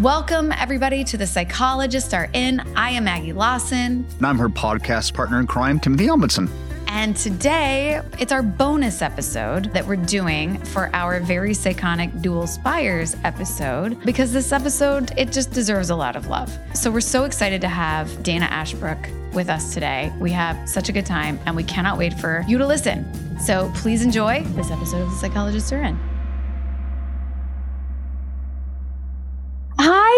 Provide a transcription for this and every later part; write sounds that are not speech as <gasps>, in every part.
Welcome, everybody, to The Psychologists Are In. I am Maggie Lawson. And I'm her podcast partner in crime, Timothy Omundson. And today, it's our bonus episode that we're doing for our very psychonic Dual Spires episode because this episode, it just deserves a lot of love. So we're so excited to have Dana Ashbrook with us today. We have such a good time and we cannot wait for you to listen. So please enjoy this episode of The Psychologists Are In.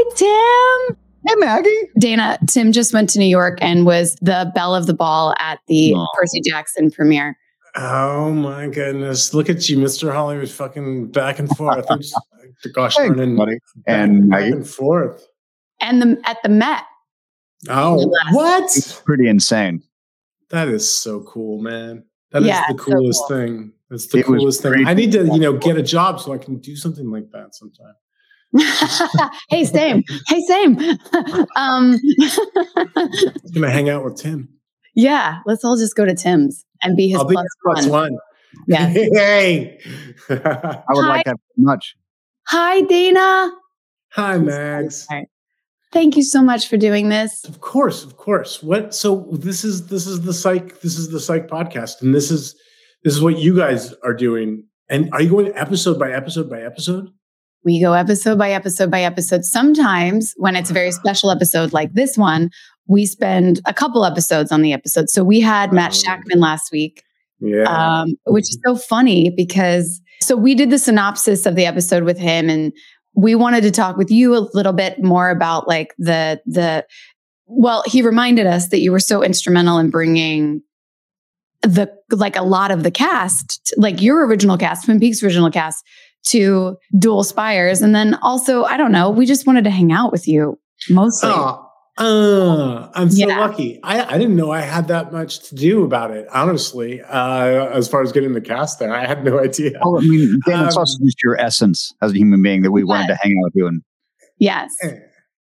Hi, Tim. Hey, Maggie. Dana, Tim just went to New York and was the belle of the ball at the Aww. Percy Jackson premiere. Oh my goodness! Look at you, Mr. Hollywood, fucking back and forth. gosh hey, darn buddy. and back and forth. And the at the Met. Oh, what? It's pretty insane. That is so cool, man. That yeah, is the coolest so cool. thing. That's the it coolest thing. I need to, you know, get a job so I can do something like that sometime. <laughs> hey, same. Hey, same. <laughs> um, I'm gonna hang out with Tim. Yeah, let's all just go to Tim's and be his, I'll plus, be plus one. one. Yeah. <laughs> hey. I would Hi. like that much. Hi, Dana. Hi, Mags. Thank you so much for doing this. Of course, of course. What? So this is this is the psych. This is the psych podcast, and this is this is what you guys are doing. And are you going episode by episode by episode? We go episode by episode by episode. Sometimes, when it's a very special episode like this one, we spend a couple episodes on the episode. So we had Matt oh. Shakman last week, yeah. um, which is so funny because so we did the synopsis of the episode with him, and we wanted to talk with you a little bit more about like the the. Well, he reminded us that you were so instrumental in bringing the like a lot of the cast, like your original cast, Twin Peaks original cast, to Dual Spires. And then also, I don't know, we just wanted to hang out with you mostly. Oh, uh, I'm so yeah. lucky. I, I didn't know I had that much to do about it, honestly, uh, as far as getting the cast there. I had no idea. Oh, I mean, Dan, it's um, also just your essence as a human being that we yes. wanted to hang out with you. And yes. Eh,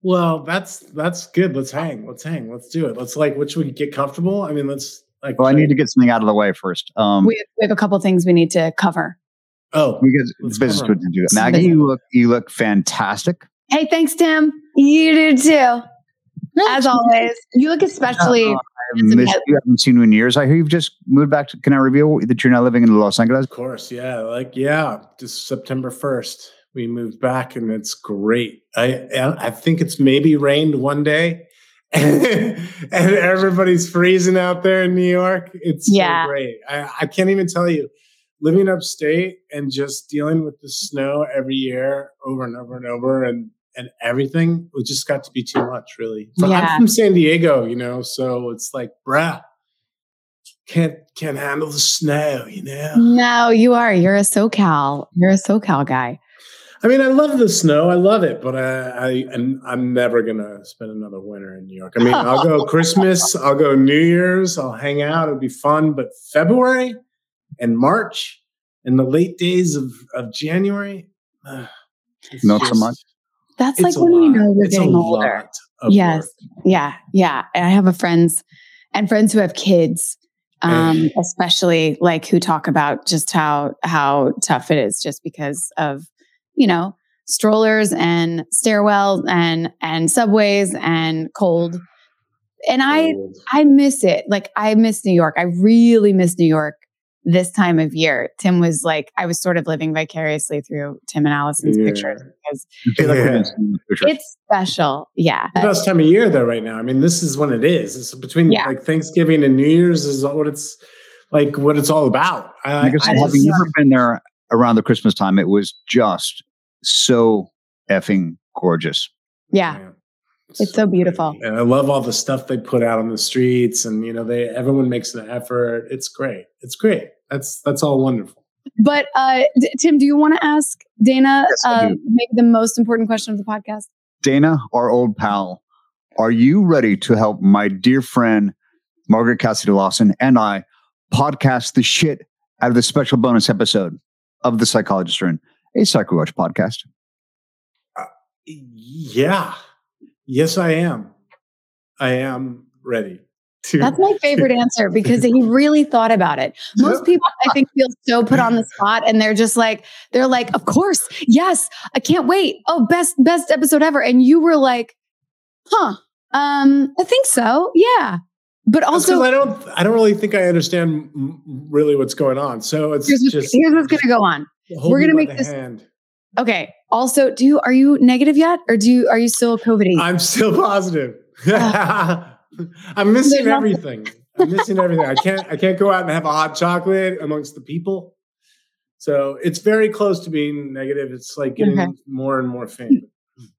well, that's that's good. Let's hang. Let's hang. Let's do it. Let's like, which we get comfortable. I mean, let's like. Well, I need to get something out of the way first. Um, we, have, we have a couple things we need to cover. Oh, because it's business to do that. Maggie, you look you look fantastic. Hey, thanks, Tim. You do too. As always, you look especially. Uh, I missed you. haven't seen you in years. I hear you've just moved back to. Can I reveal that you're now living in Los Angeles? Of course, yeah. Like, yeah, just September first, we moved back, and it's great. I I think it's maybe rained one day, <laughs> and, everybody's freezing out there in New York. It's yeah. so great. I, I can't even tell you living upstate and just dealing with the snow every year over and over and over and and everything it just got to be too much really. Yeah. i'm from san diego you know so it's like bruh can't can't handle the snow you know? No you are. You're a socal. You're a socal guy. I mean i love the snow. I love it but i, I I'm, I'm never gonna spend another winter in new york. I mean i'll go <laughs> christmas i'll go new year's i'll hang out it'll be fun but february and March and the late days of, of January. Uh, Not just, so much. That's like when we know we're it's getting older. Yes. Work. Yeah. Yeah. And I have a friends and friends who have kids, um, especially like who talk about just how how tough it is just because of, you know, strollers and stairwells and and subways and cold. And I I miss it. Like I miss New York. I really miss New York this time of year. Tim was like, I was sort of living vicariously through Tim and Allison's yeah. pictures because yeah. it's special. Yeah. The best time of year though, right now. I mean, this is when it is. It's between yeah. like Thanksgiving and New Year's is what it's like what it's all about. I, I, I having never been there around the Christmas time, it was just so effing gorgeous. Yeah. Yeah. It's so, so beautiful. And I love all the stuff they put out on the streets and you know they everyone makes an effort. It's great. It's great. That's that's all wonderful. But uh, Tim, do you want to ask Dana yes, uh, maybe the most important question of the podcast? Dana, our old pal, are you ready to help my dear friend Margaret Cassidy Lawson and I podcast the shit out of the special bonus episode of The Psychologist in a Psycho Watch podcast? Uh, yeah. Yes, I am. I am ready To, That's my favorite <laughs> answer because he really thought about it. <laughs> Most people, I think, feel so put on the <laughs> spot, and they're just like, they're like, "Of course, yes, I can't wait. Oh, best best episode ever." And you were like, "Huh? Um, I think so. Yeah." But also, I don't, I don't really think I understand really what's going on. So it's here's just here's what's going to go on. We're going to make this. Hand. Okay. Also, do you are you negative yet, or do you are you still COVID? I'm still positive. <laughs> I'm missing everything. I'm missing everything. I can't I can't go out and have a hot chocolate amongst the people. So it's very close to being negative. It's like getting okay. more and more faint.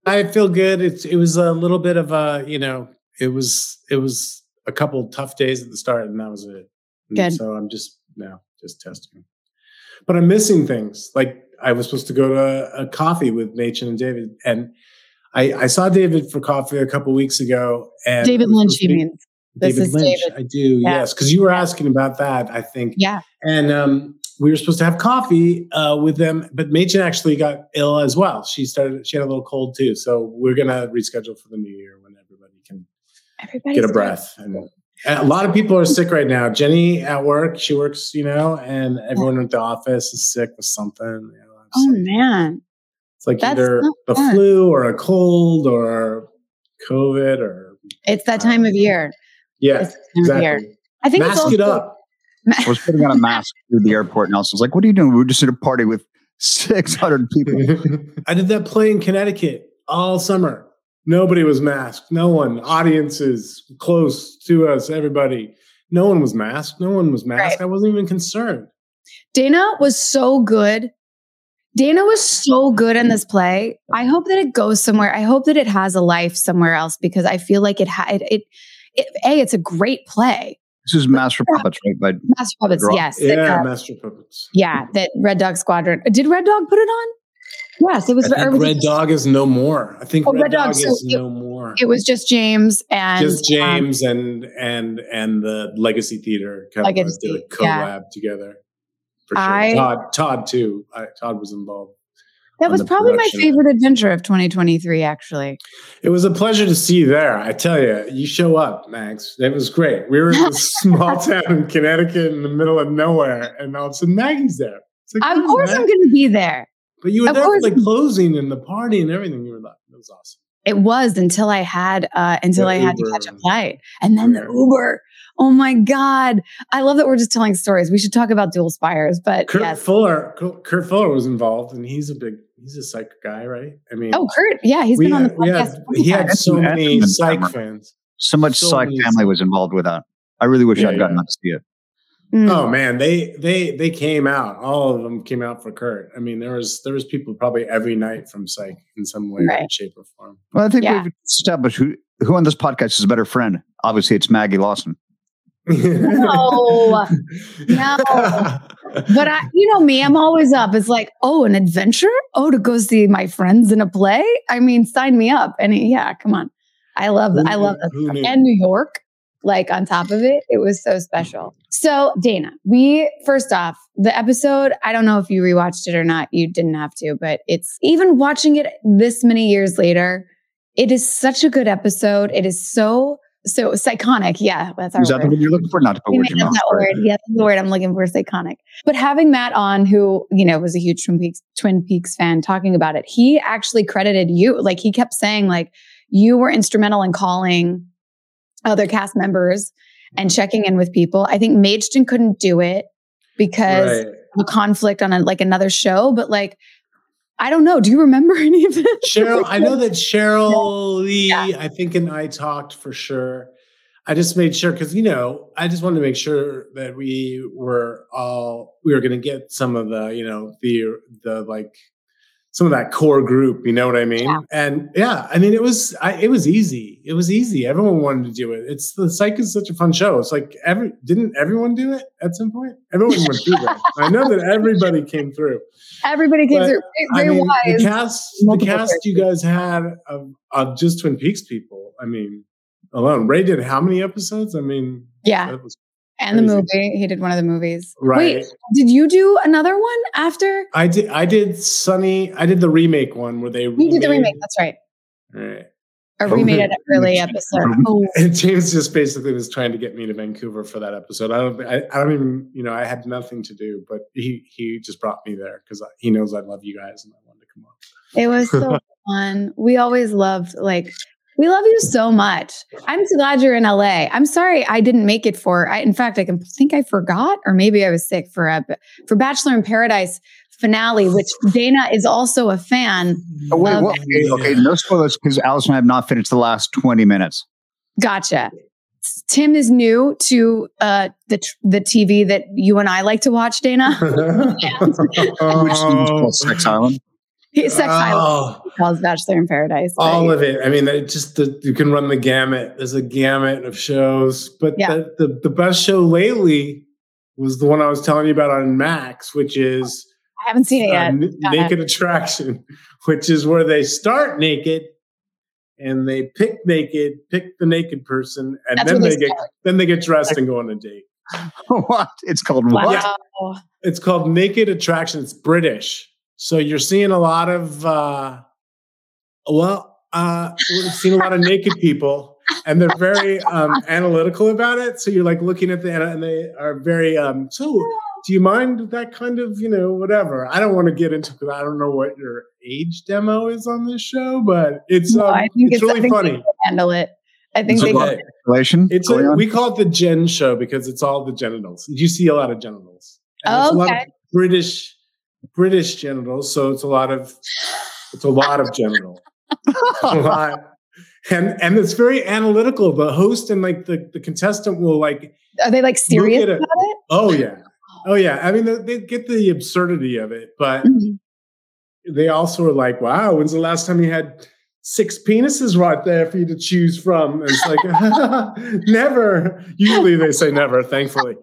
I feel good. It's it was a little bit of a, you know, it was it was a couple tough days at the start and that was it. Good. So I'm just now just testing. But I'm missing things. Like I was supposed to go to a, coffee with Mädchen and David and I, I saw David for coffee a couple weeks ago. And David Lynch, you mean? This David Lynch. David. I do, yeah. yes, because you were asking about that. I think, yeah. And um, we were supposed to have coffee uh, with them, but Mädchen actually got ill as well. She started; she had a little cold too. So we're gonna reschedule for the new year when everybody can Everybody's get a breath. And, and a lot of people are sick right now. Jenny at work, she works, you know, and everyone at the office is sick with something. Know, oh man, it's like That's either the flu or a cold or COVID or it's that time of year. Yeah, exactly. Year. I think mask it up. I was putting on a mask <laughs> through the airport, and I was like, "What are you doing? We were just at a party with <laughs> six hundred people." <laughs> I did that play in Connecticut all summer. Nobody was masked. No one. Audiences close to us. Everybody. No one was masked. No one was masked. Right. I wasn't even concerned. Dana was so good Dana was so good in this play. I hope that it goes somewhere. I hope that it has a life somewhere else because I feel like it had it, it, A, it's a great play. This is Master Puppets, right? By Master Puppets, yes. Yeah, uh, Master Puppets. Yeah, that Red Dog Squadron. Did Red Dog put it on? Yes, it was. Red Dog is no more. I think oh, Red, Red, Dog, Dog is so no more. It was just James and just um, James um, and and and the Legacy Theater kind Legacy, of did a collab yeah. together for sure. I, Todd, Todd too. I, Todd was involved. That was probably my favorite adventure of 2023. Actually, it was a pleasure to see you there. I tell you, you show up, Max. It was great. We were in a <laughs> small town in Connecticut in the middle of nowhere, and all of a sudden Maggie's there. Like, of course, I'm going to be there. But you were of there for the closing and the party and everything. You were like, it was awesome. It was until I had uh, until the I had Uber. to catch a flight, and then the Uber. Oh my God. I love that we're just telling stories. We should talk about dual spires, but Kurt yes. Fuller, Kurt Fuller was involved and he's a big, he's a psych guy, right? I mean, oh, Kurt. Yeah. He's been on the podcast. Had, he had so many psych fans. So much so psych family was involved with that. I really wish yeah, I'd gotten yeah. to see it. Mm. Oh man, they they they came out. All of them came out for Kurt. I mean, there was there was people probably every night from Psych in some way, right. shape, or form. Well, I think yeah. we've established who who on this podcast is a better friend. Obviously, it's Maggie Lawson no, no. <laughs> But I, you know me, I'm always up. It's like, oh, an adventure? Oh, to go see my friends in a play? I mean, sign me up. And yeah, come on. I love, who I love this. And New York, like on top of it, it was so special. So, Dana, we first off, the episode, I don't know if you rewatched it or not. You didn't have to, but it's even watching it this many years later, it is such a good episode. It is so so psychonic, yeah, that's our Is that word. the word you're looking for? Not to put words in that word. Yeah, that's the word I'm looking for. Psychonic. But having Matt on, who you know was a huge Twin Peaks Twin Peaks fan, talking about it, he actually credited you. Like he kept saying, like you were instrumental in calling other cast members and checking in with people. I think Mädchen couldn't do it because right. of a conflict on a, like another show, but like I don't know. Do you remember <laughs> any of it? Sheryl, I know that Sheryl Lee, yeah. I think, and I talked for sure. I just made sure because you know I just wanted to make sure that we were all we were going to get some of the you know the the like some of that core group. You know what I mean? Yeah. And yeah, I mean it was I, it was easy. It was easy. Everyone wanted to do it. It's the psych is such a fun show. It's like every didn't everyone do it at some point? Everyone went through that. <laughs> I know that everybody came through. Everybody came but, through. Ray, I mean, the cast, the cast you guys had of, of just Twin Peaks people. I mean, alone. Ray did how many episodes? I mean, yeah, and the movie. He did one of the movies. Right. Wait, did you do another one after? I did. I did Sunny. I did the remake one where they. We did the remake. That's right. Right. or we made an early episode. <laughs> Oh. And James just basically was trying to get me to Vancouver for that episode. I don't, I, I don't even, you know, I had nothing to do, but he he just brought me there because he knows I love you guys and I wanted to come on. It was so <laughs> fun. We always loved like we love you so much. I'm so glad you're in LA. I'm sorry I didn't make it for. I, in fact, I can think I forgot, or maybe I was sick for a for Bachelor in Paradise finale, which Dana is also a fan. Oh, wait, of, okay, okay, no spoilers because Alice and I have not finished the last 20 minutes. Gotcha. Tim is new to uh, the the TV that you and I like to watch, Dana. <laughs> <laughs> Which is called Sex Island. Sex Island oh. calls Bachelor in Paradise. All of it. I mean, it just the, you can run the gamut. There's a gamut of shows, but yeah. the, the the best show lately was the one I was telling you about on Max, which is I haven't seen it uh, yet. N- uh-uh. naked Attraction, <laughs> which is where they start naked and they pick naked, pick the naked person, and That's then they, they get then they get dressed and go on a date. <laughs> what? It's called wow. what? It's called Naked Attraction. It's British. So you're seeing a lot of uh well, uh we've seen a lot of naked people and they're very um <laughs> analytical about it. So you're like looking at the and they are very um so do you mind that kind of, you know, whatever? I don't want to get into because I don't know what your age demo is on this show, but it's no, um, it's, it's, really funny. Handle it. I think it's they a can. It's a, we call it the Gen show because it's all the genitals. You see a lot of genitals. oh, okay. British British genitals, so it's a lot of it's a lot of genital. a lot. And and it's very analytical. The host and like the, the contestant will like Are they like serious about it? Oh yeah. Oh yeah, I mean they, they get the absurdity of it, but mm-hmm. they also are like, "Wow, when's the last time you had six penises right there for you to choose from?" And it's like, <laughs> never. Usually they say never. Thankfully.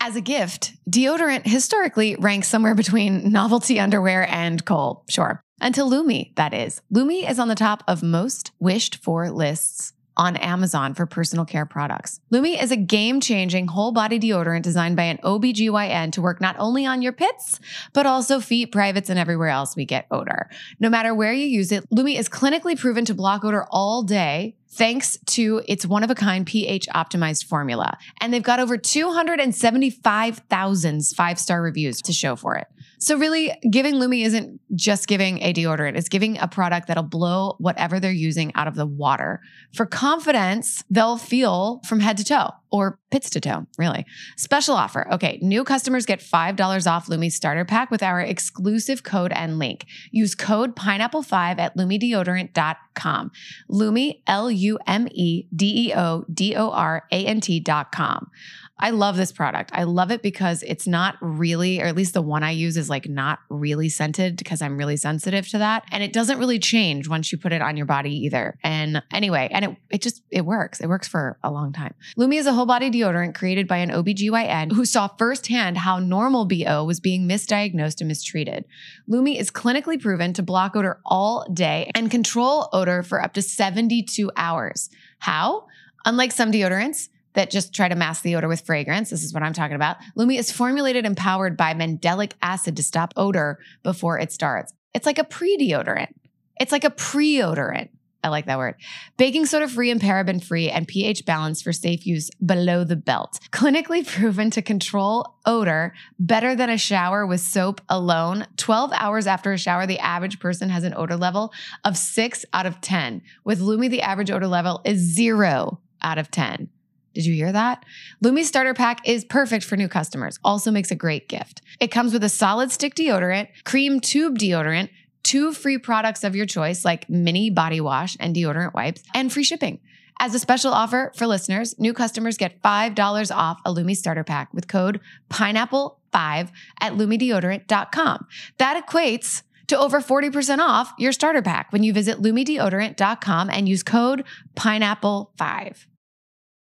As a gift, deodorant historically ranks somewhere between novelty underwear and coal. Sure. Until Lume, that is. Lume is on the top of most wished for lists on Amazon for personal care products. Lume is a game changing whole body deodorant designed by an OBGYN to work not only on your pits, but also feet, privates, and everywhere else we get odor. No matter where you use it, Lume is clinically proven to block odor all day thanks to its one of a kind pH optimized formula. And they've got over 275,000 five star reviews to show for it. So, really, giving Lume isn't just giving a deodorant, it's giving a product that'll blow whatever they're using out of the water. For confidence, they'll feel from head to toe or pits to toe, really. Special offer. Okay, new customers get $5 off Lume starter pack with our exclusive code and link. Use code pineapple5 at lumedeodorant.com. Lume, L U M E D E O D O R A N T.com. I love this product. I love it because it's not really, or at least the one I use is like not really scented because I'm really sensitive to that. And it doesn't really change once you put it on your body either. And anyway, and it, it just, it works. It works for a long time. Lume is a whole body deodorant created by an OBGYN who saw firsthand how normal BO was being misdiagnosed and mistreated. Lume is clinically proven to block odor all day and control odor for up to 72 hours. How? Unlike some deodorants, that just try to mask the odor with fragrance. This is what I'm talking about. Lume is formulated and powered by mandelic acid to stop odor before it starts. It's like a pre deodorant. It's like a pre odorant. I like that word. Baking soda free and paraben free and pH balanced for safe use below the belt. Clinically proven to control odor better than a shower with soap alone. 12 hours after a shower, the average person has an odor level of six out of 10. With Lume, the average odor level is zero out of 10. Did you hear that? Lume Starter Pack is perfect for new customers, also makes a great gift. It comes with a solid stick deodorant, cream tube deodorant, two free products of your choice like mini body wash and deodorant wipes, and free shipping. As a special offer for listeners, new customers get $5 off a Lume starter pack with code pineapple5 at lumedeodorant.com. That equates to over 40% off your starter pack when you visit lumedeodorant.com and use code pineapple5.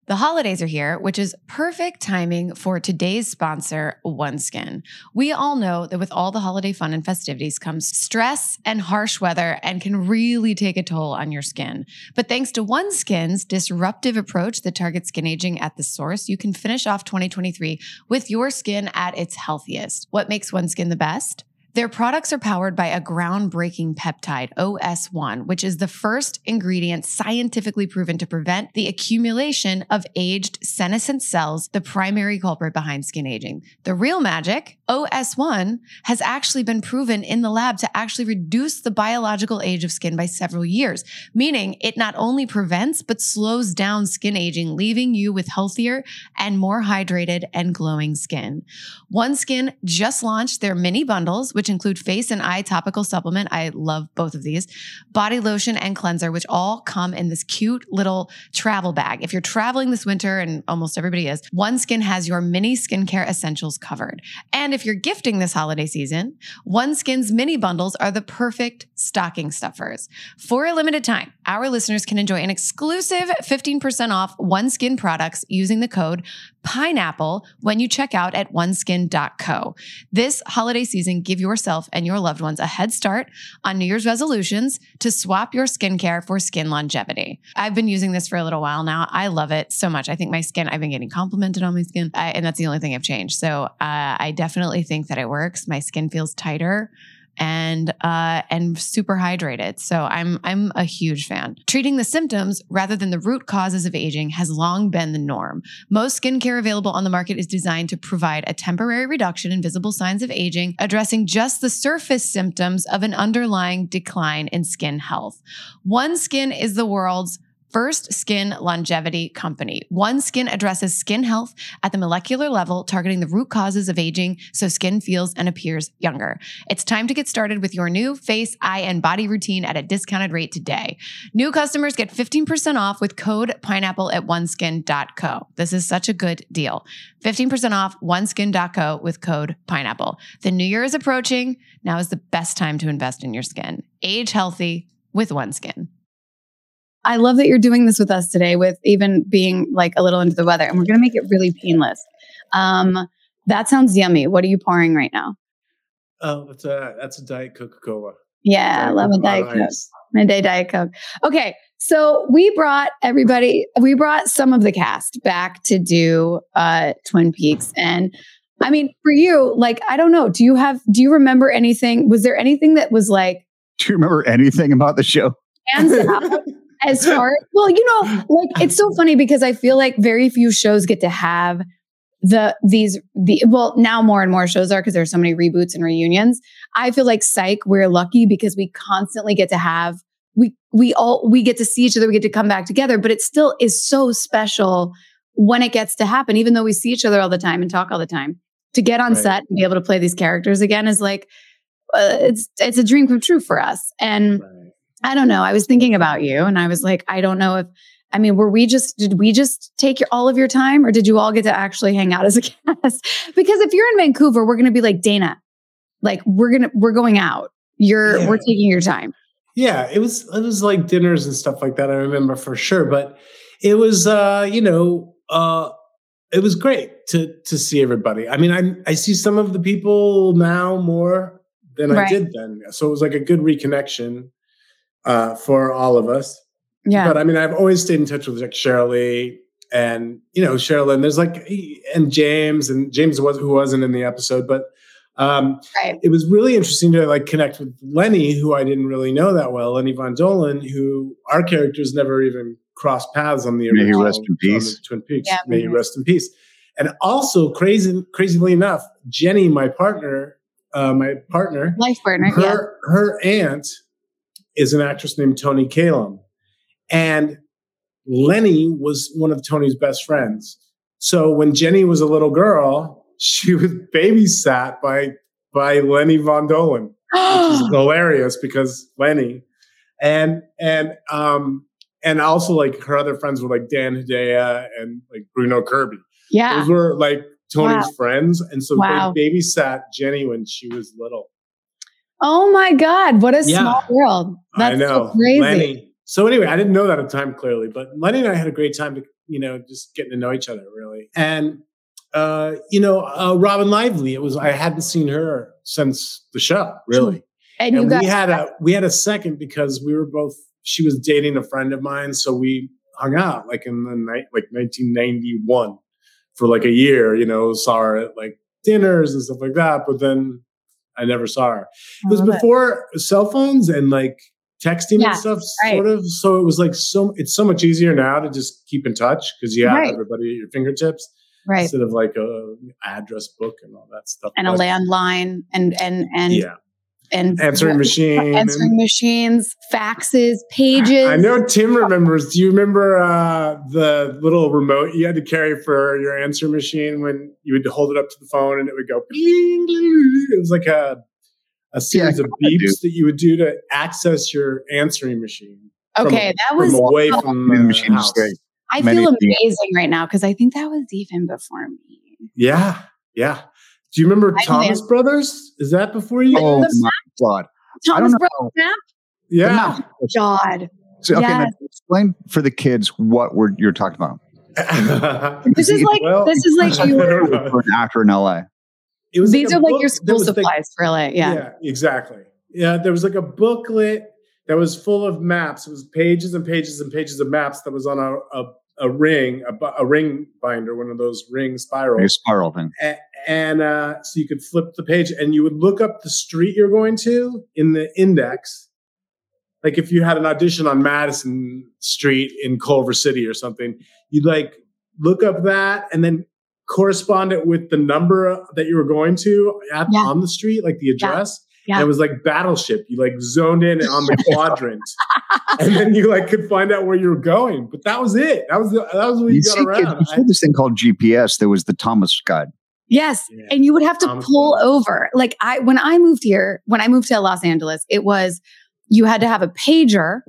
The holidays are here, which is perfect timing for today's sponsor, OneSkin. We all know that with all the holiday fun and festivities comes stress and harsh weather and can really take a toll on your skin. But thanks to OneSkin's disruptive approach that targets skin aging at the source, you can finish off 2023 with your skin at its healthiest. What makes OneSkin the best? Their products are powered by a groundbreaking peptide, OS1, which is the first ingredient scientifically proven to prevent the accumulation of aged senescent cells, the primary culprit behind skin aging. The real magic, OS1, has actually been proven in the lab to actually reduce the biological age of skin by several years, meaning it not only prevents but slows down skin aging, leaving you with healthier and more hydrated and glowing skin. OneSkin just launched their mini bundles, which include face and eye topical supplement. I love both of these, body lotion and cleanser, which all come in this cute little travel bag. If you're traveling this winter, and almost everybody is, OneSkin has your mini skincare essentials covered. And if you're gifting this holiday season, OneSkin's mini bundles are the perfect stocking stuffers. For a limited time, our listeners can enjoy an exclusive 15% off OneSkin products using the code pineapple when you check out at oneskin.co. This holiday season, give yourself and your loved ones a head start on New Year's resolutions to swap your skincare for skin longevity. I've been using this for a little while now. I love it so much. I think my skin, I've been getting complimented on my skin, I, and that's the only thing I've changed. So uh, I definitely think that it works. My skin feels tighter and uh, and super hydrated. So I'm I'm a huge fan. Treating the symptoms rather than the root causes of aging has long been the norm. Most skincare available on the market is designed to provide a temporary reduction in visible signs of aging, addressing just the surface symptoms of an underlying decline in skin health. One Skin is the world's first skin longevity company. One Skin addresses skin health at the molecular level, targeting the root causes of aging so skin feels and appears younger. It's time to get started with your new face, eye, and body routine at a discounted rate today. New customers get 15% off with code pineapple at oneskin.co. This is such a good deal. 15% off oneskin.co with code pineapple. The new year is approaching. Now is the best time to invest in your skin. Age healthy with OneSkin. I love that you're doing this with us today, with even being like a little into the weather, and we're going to make it really painless. Um, that sounds yummy. What are you pouring right now? Oh, that's a that's a diet Coca Cola. Yeah, I love a diet Coke. Midday diet Coke. Okay, so we brought everybody. We brought some of the cast back to do uh, Twin Peaks, and I mean, for you, like, I don't know. Do you have? Do you remember anything? Was there anything that was like? Do you remember anything about the show? Hands out as <laughs> far well, you know, like it's so funny because I feel like very few shows get to have the these the well now more and more shows are because there's so many reboots and reunions. I feel like Psych we're lucky because we constantly get to have we we all we get to see each other, we get to come back together, but it still is so special when it gets to happen, even though we see each other all the time and talk all the time. To get on right. set and be able to play these characters again is like uh, it's it's a dream come true for us. And right. I don't know. I was thinking about you and I was like, I don't know if, I mean, were we just, did we just take your, all of your time or did you all get to actually hang out as a <laughs> cast? because if you're in Vancouver, we're going to be like, Dana, like we're going to, we're going out. You're, yeah. we're taking your time. Yeah. It was, it was like dinners and stuff like that. I remember for sure. But it was, uh, you know, uh, it was great to to see everybody. I mean, I I see some of the people now more than right. I did then. So it was like a good reconnection uh, for all of us. Yeah. But I mean, I've always stayed in touch with like Sheryl and you know Sherilyn. There's like and James and James was who wasn't in the episode, but um, right. it was really interesting to like connect with Lenny, who I didn't really know that well, Lenny Von Dohlen, who our characters never even crossed paths on the May he rest in peace. Twin Peaks. Yeah, May he rest in peace. And also, crazy, crazily enough, Jenny, my partner, uh, my partner, life partner, her, yeah. her aunt is an actress named Toni Kalem. And Lenny was one of Toni's best friends. So when Jenny was a little girl, she was babysat by by Lenny Von Dohlen, which is <gasps> hilarious because Lenny and and um and also like her other friends were like Dan Hedaya and like Bruno Kirby. Yeah. Those were like Toni's wow. friends. And so wow. they babysat Jenny when she was little. Oh my God. What a yeah. small world. That's I know. So crazy. Lenny. So anyway, I didn't know that at the time clearly, but Lenny and I had a great time to, you know, just getting to know each other really. And uh, you know, uh, Robyn Lively, it was I hadn't seen her since the show, really. And, and we had a we had a second because we were both she was dating a friend of mine, so we hung out like in the night like 1991 for like a year, you know, saw her at like dinners and stuff like that. But then I never saw her. It was before it. cell phones and like texting yeah, and stuff, right. sort of. So it was like so. It's so much easier now to just keep in touch because you have right. everybody at your fingertips, right? Instead of like a address book and all that stuff, and but, a landline, and and and yeah and answering machine, answering and, machines, faxes, pages. I know Tim remembers. Do you remember uh, the little remote you had to carry for your answering machine when you would hold it up to the phone and it would go? It was like a a series yeah, of beeps that you would do to access your answering machine. Okay, from, that was from away from the machine. House. I feel amazing right now because I think that was even before me. Yeah, yeah. Do you remember I Thomas Brothers? Is that before you? Oh my god! Thomas Brothers map. Yeah. Oh, god. So, okay, yes. explain for the kids what we're you're talking about. <laughs> this is like well, this is like <laughs> you were an actor in LA. It was These like are like your school supplies like, for LA. Yeah. Yeah, exactly. Yeah, there was like a booklet that was full of maps. It was pages and pages and pages of maps that was on a, a a ring, a, a, ring binder, one of those ring spirals. A spiral thing. And, and uh, so you could flip the page and you would look up the street you're going to in the index. Like if you had an audition on Madison Street in Culver City or something, you'd like look up that and then correspond it with the number that you were going to at, yeah. on the street, like the address. Yeah. Yeah. And it was like battleship. You like zoned in on the <laughs> quadrant, and then you like could find out where you were going. But that was it. That was the, that was what you, you got see, around. Kids, before this thing called GPS, there was the Thomas guide. Yes, yeah. and you would have to pull over. Like I, when I moved here, when I moved to Los Angeles, it was you had to have a pager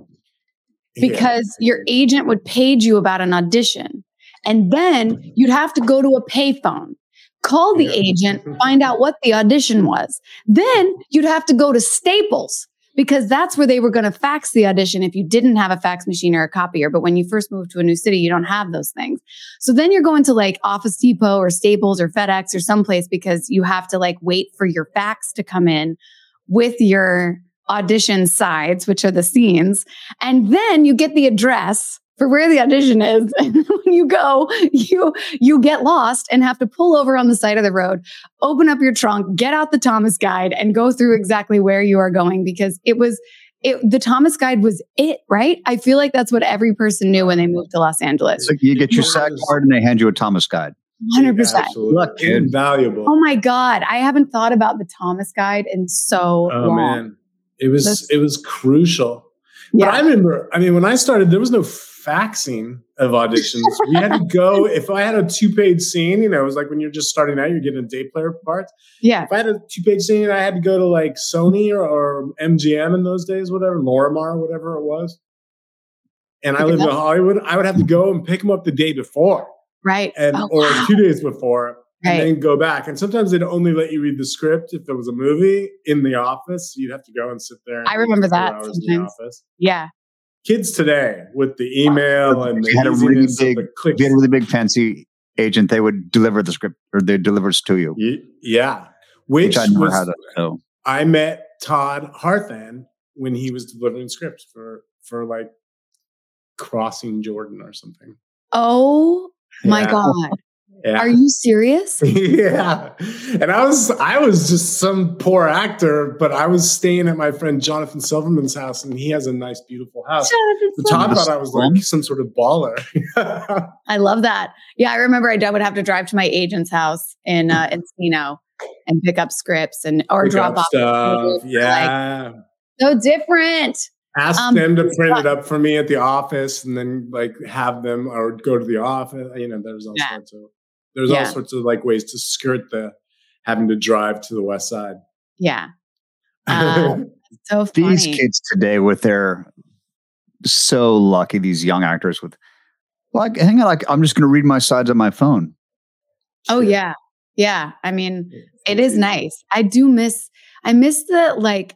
because yeah. your agent would page you about an audition, and then you'd have to go to a payphone call the agent, <laughs> find out what the audition was. Then you'd have to go to Staples because that's where they were going to fax the audition if you didn't have a fax machine or a copier. But when you first move to a new city, you don't have those things. So then you're going to like Office Depot or Staples or FedEx or someplace because you have to like wait for your fax to come in with your audition sides, which are the scenes. And then you get the address for where the audition is. <laughs> And when you go, you you get lost and have to pull over on the side of the road, open up your trunk, get out the Thomas guide and go through exactly where you are going because it was it, the Thomas guide was it, right? I feel like that's what every person knew when they moved to Los Angeles. So you get your SAG card and they hand you a Thomas guide. 100%. Look, invaluable. Oh my God. I haven't thought about the Thomas guide in so oh, long. man. It was, this, it was crucial. Yeah. But I remember, I mean, when I started, there was no faxing of auditions. we had to go, <laughs> if I had a two page scene, you know, it was like when you're just starting out, you're getting a day player part. Yeah. If I had a two page scene, I had to go to like Sony or, or MGM in those days, whatever, Lorimar, whatever it was. And I lived in Hollywood, I would have to go and pick them up the day before. Right. And oh, or wow. two days before. Right. And then go back. And sometimes they'd only let you read the script if there was a movie in the office. You'd have to go and sit there. I remember that. Sometimes. Yeah kids today with the email and the had a really big, if you had a really big fancy agent, they would deliver the script or they deliver it to you. Yeah, which, which I never was, had. It, so. I met Todd Harthan when he was delivering scripts for for like Crossing Jordan or something. Oh my god! Yeah. Are you serious? <laughs> yeah. And I was I was just some poor actor, but I was staying at my friend Jonathan Silverman's house, and he has a nice, beautiful house. The top thought I was like some sort of baller. <laughs> I love that. Yeah, I remember I would have to drive to my agent's house in uh, Encino and pick up scripts and or pick drop off stuff. Yeah. Like, so different. Ask um, them to print it up for me at the office and then like have them or go to the office. You know, there's all yeah. sorts of there's yeah. all sorts of like ways to skirt the having to drive to the west side. Yeah. Uh, <laughs> so funny. These kids today with their so lucky, these young actors with like hang on, like I'm just gonna read my sides on my phone. Oh yeah. Yeah. I mean, it is nice. I do miss I miss the like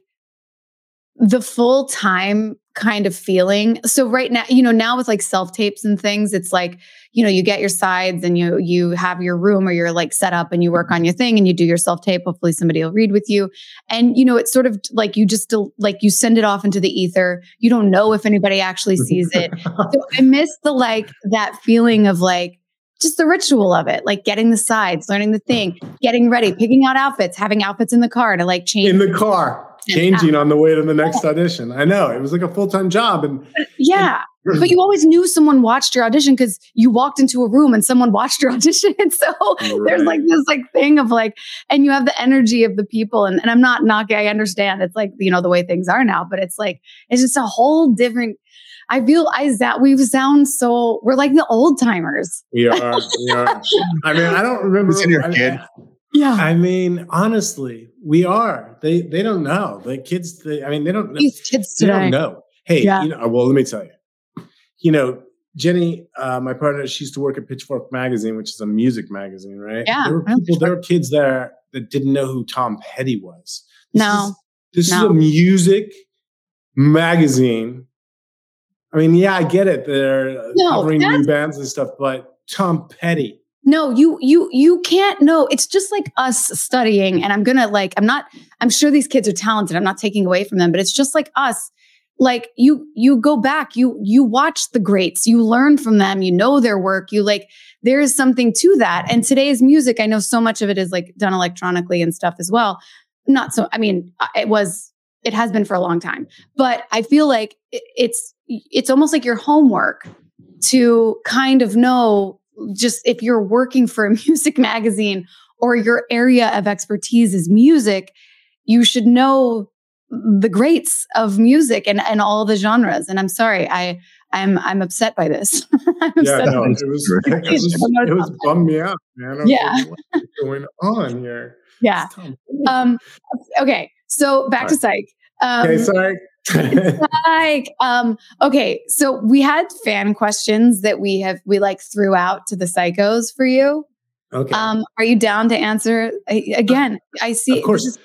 the full time kind of feeling. So right now, you know, now with like self tapes and things, it's like, you know, you get your sides and you you have your room or you're like set up and you work on your thing and you do your self tape. Hopefully somebody will read with you. And you know, it's sort of like you just like you send it off into the ether. You don't know if anybody actually sees it. <laughs> so I miss the like that feeling of like just the ritual of it, like getting the sides, learning the thing, getting ready, picking out outfits, having outfits in the car to like change in the car changing on the way to the next audition. I know it was like a full time job, and yeah, but you always knew someone watched your audition because you walked into a room and someone watched your <laughs> audition. And so right. there's like this like thing of like, and you have the energy of the people. And, and I'm not knocking, I understand it's like, you know, the way things are now, but it's like, it's just a whole different. I feel I that we sound so we're like the old timers. We are. We are. <laughs> I mean, I don't remember. It's in your kid. Yeah. I mean, honestly, we are. They they don't know. The kids. They, I mean, they don't know. These kids today. They don't know. Hey, yeah. you know. Well, let me tell you you know, Jenny, uh, my partner, she used to work at Pitchfork Magazine, which is a music magazine, right? Yeah. There were people, there were kids there that didn't know who Tom Petty was. This no. Is, this no. is a music magazine. I mean, yeah, I get it. They're no, covering new bands and stuff, but Tom Petty. No, you you you can't know. It's just like us studying, and I'm gonna like. I'm not. I'm sure these kids are talented. I'm not taking away from them, but it's just like us like you you go back you you watch the greats you learn from them you know their work you like there is something to that and today's music i know so much of it is like done electronically and stuff as well not so i mean it was it has been for a long time but i feel like it's it's almost like your homework to kind of know just if you're working for a <laughs> music magazine or your area of expertise is music you should know the greats of music and, and all the genres. And I'm sorry, I I'm I'm upset by this. <laughs> yeah, no, <laughs> it was, it was, it was bummed me out, man. yeah, what's going on here? Yeah. Um. Okay. So back to psych. Um, okay. <laughs> Sorry. like um okay so we had fan questions that we have we like threw out to the psychos for you okay um are you down to answer again i see of course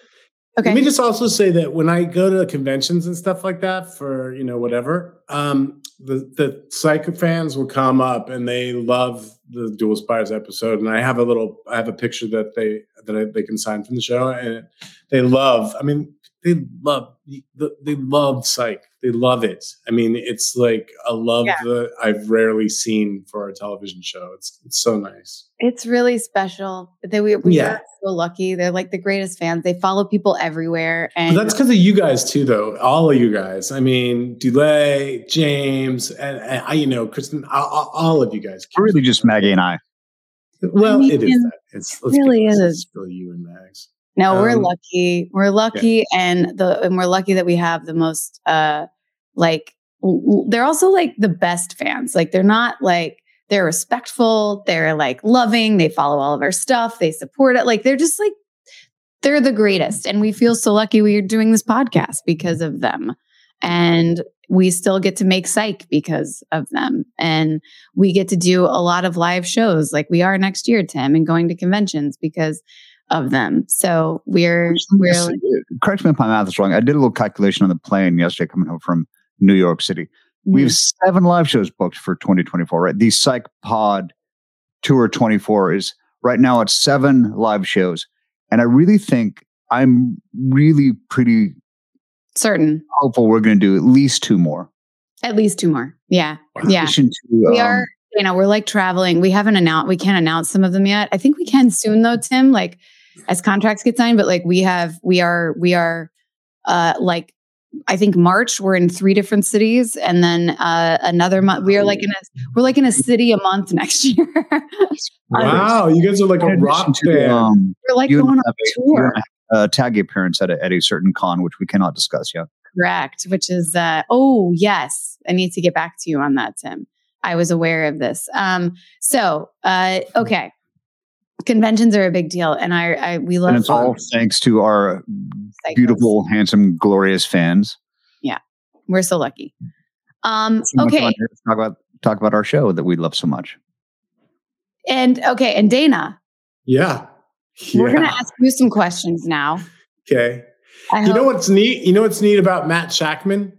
Okay. Let me just also say that when I go to conventions and stuff like that for you know whatever, um, the the psycho fans will come up and they love the Dual Spires episode, and I have a little, I have a picture that they that I, they can sign from the show, and they love. I mean, they love the they love psych. They love it. I mean it's like a love yeah. that i've rarely seen for a television show. It's it's so nice. It's really special they we, we yeah. are so lucky. They're like the greatest fans. They follow people everywhere and but that's because of you guys too though. All of you guys. I mean Dulé james and, and I, you know Kirsten all, all of you guys. Really just maggie and i. Well I mean, it is that. it's it really is. It's still you and mags no, we're um, lucky. We're lucky, yeah. and the and we're lucky that we have the most uh like they're also like the best fans. Like they're not like they're respectful, they're like loving, they follow all of our stuff, they support it. Like they're just like they're the greatest, and we feel so lucky we are doing this podcast because of them. And we still get to make psych because of them. And we get to do a lot of live shows like we are next year, Tim, and going to conventions because of them. So we're we're correct me if my math is wrong. I did a little calculation on the plane yesterday coming home from New York City. Mm-hmm. We have seven live shows booked for 2024, right? The Psych Pod Tour 24 is right now at seven live shows. And I really think I'm really pretty certain hopeful we're going to do at least two more. At least two more. Yeah. Wow. Yeah. To, we um, are, you know, we're like traveling. We haven't announced, we can't announce some of them yet. I think we can soon though, Tim. Like as contracts get signed, but like we have, we are, we are, uh, like I think March we're in three different cities, and then uh, another month we are like in a we're like in a city a month <laughs> next year. wow, you guys are like a rock band. Um, we're like going on a tour. A tag appearance at a, at a certain con, which we cannot discuss yet. Correct. Which is uh, oh yes, I need to get back to you on that, Tim. I was aware of this. Um, so uh, okay, conventions are a big deal, and I, I we love. And it's all thanks to our beautiful, handsome, glorious fans. Yeah, we're so lucky. Um, so okay, talk about talk about our show that we love so much. And okay, and Dana. Yeah, yeah. we're gonna ask you some questions now. Okay. I you hope- know what's neat? You know what's neat about Matt Shakman?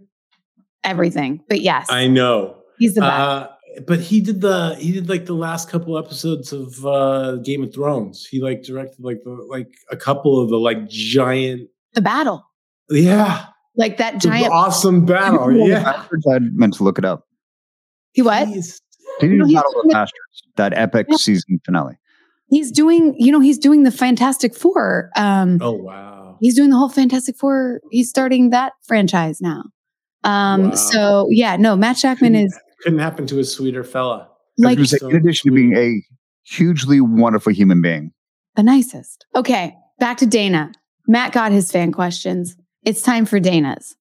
Everything, but yes, I know he's the best. Uh, but he did the he did like the last couple episodes of uh Game of Thrones. He like directed like the like a couple of the like giant the battle. Yeah. Like that giant awesome battle. <laughs> Yeah. I meant to look it up. He what? He's, He did Battle of the Bastards, that epic yeah. season finale. He's doing, you know, he's doing the Fantastic Four. Um, oh wow! He's doing the whole Fantastic Four. He's starting that franchise now. Um, wow. So yeah, no, Matt Shakman couldn't, is couldn't happen to a sweeter fella. Like, say, in addition to being a hugely wonderful human being, the nicest. Okay, back to Dana. Matt got his fan questions. It's time for Dana's.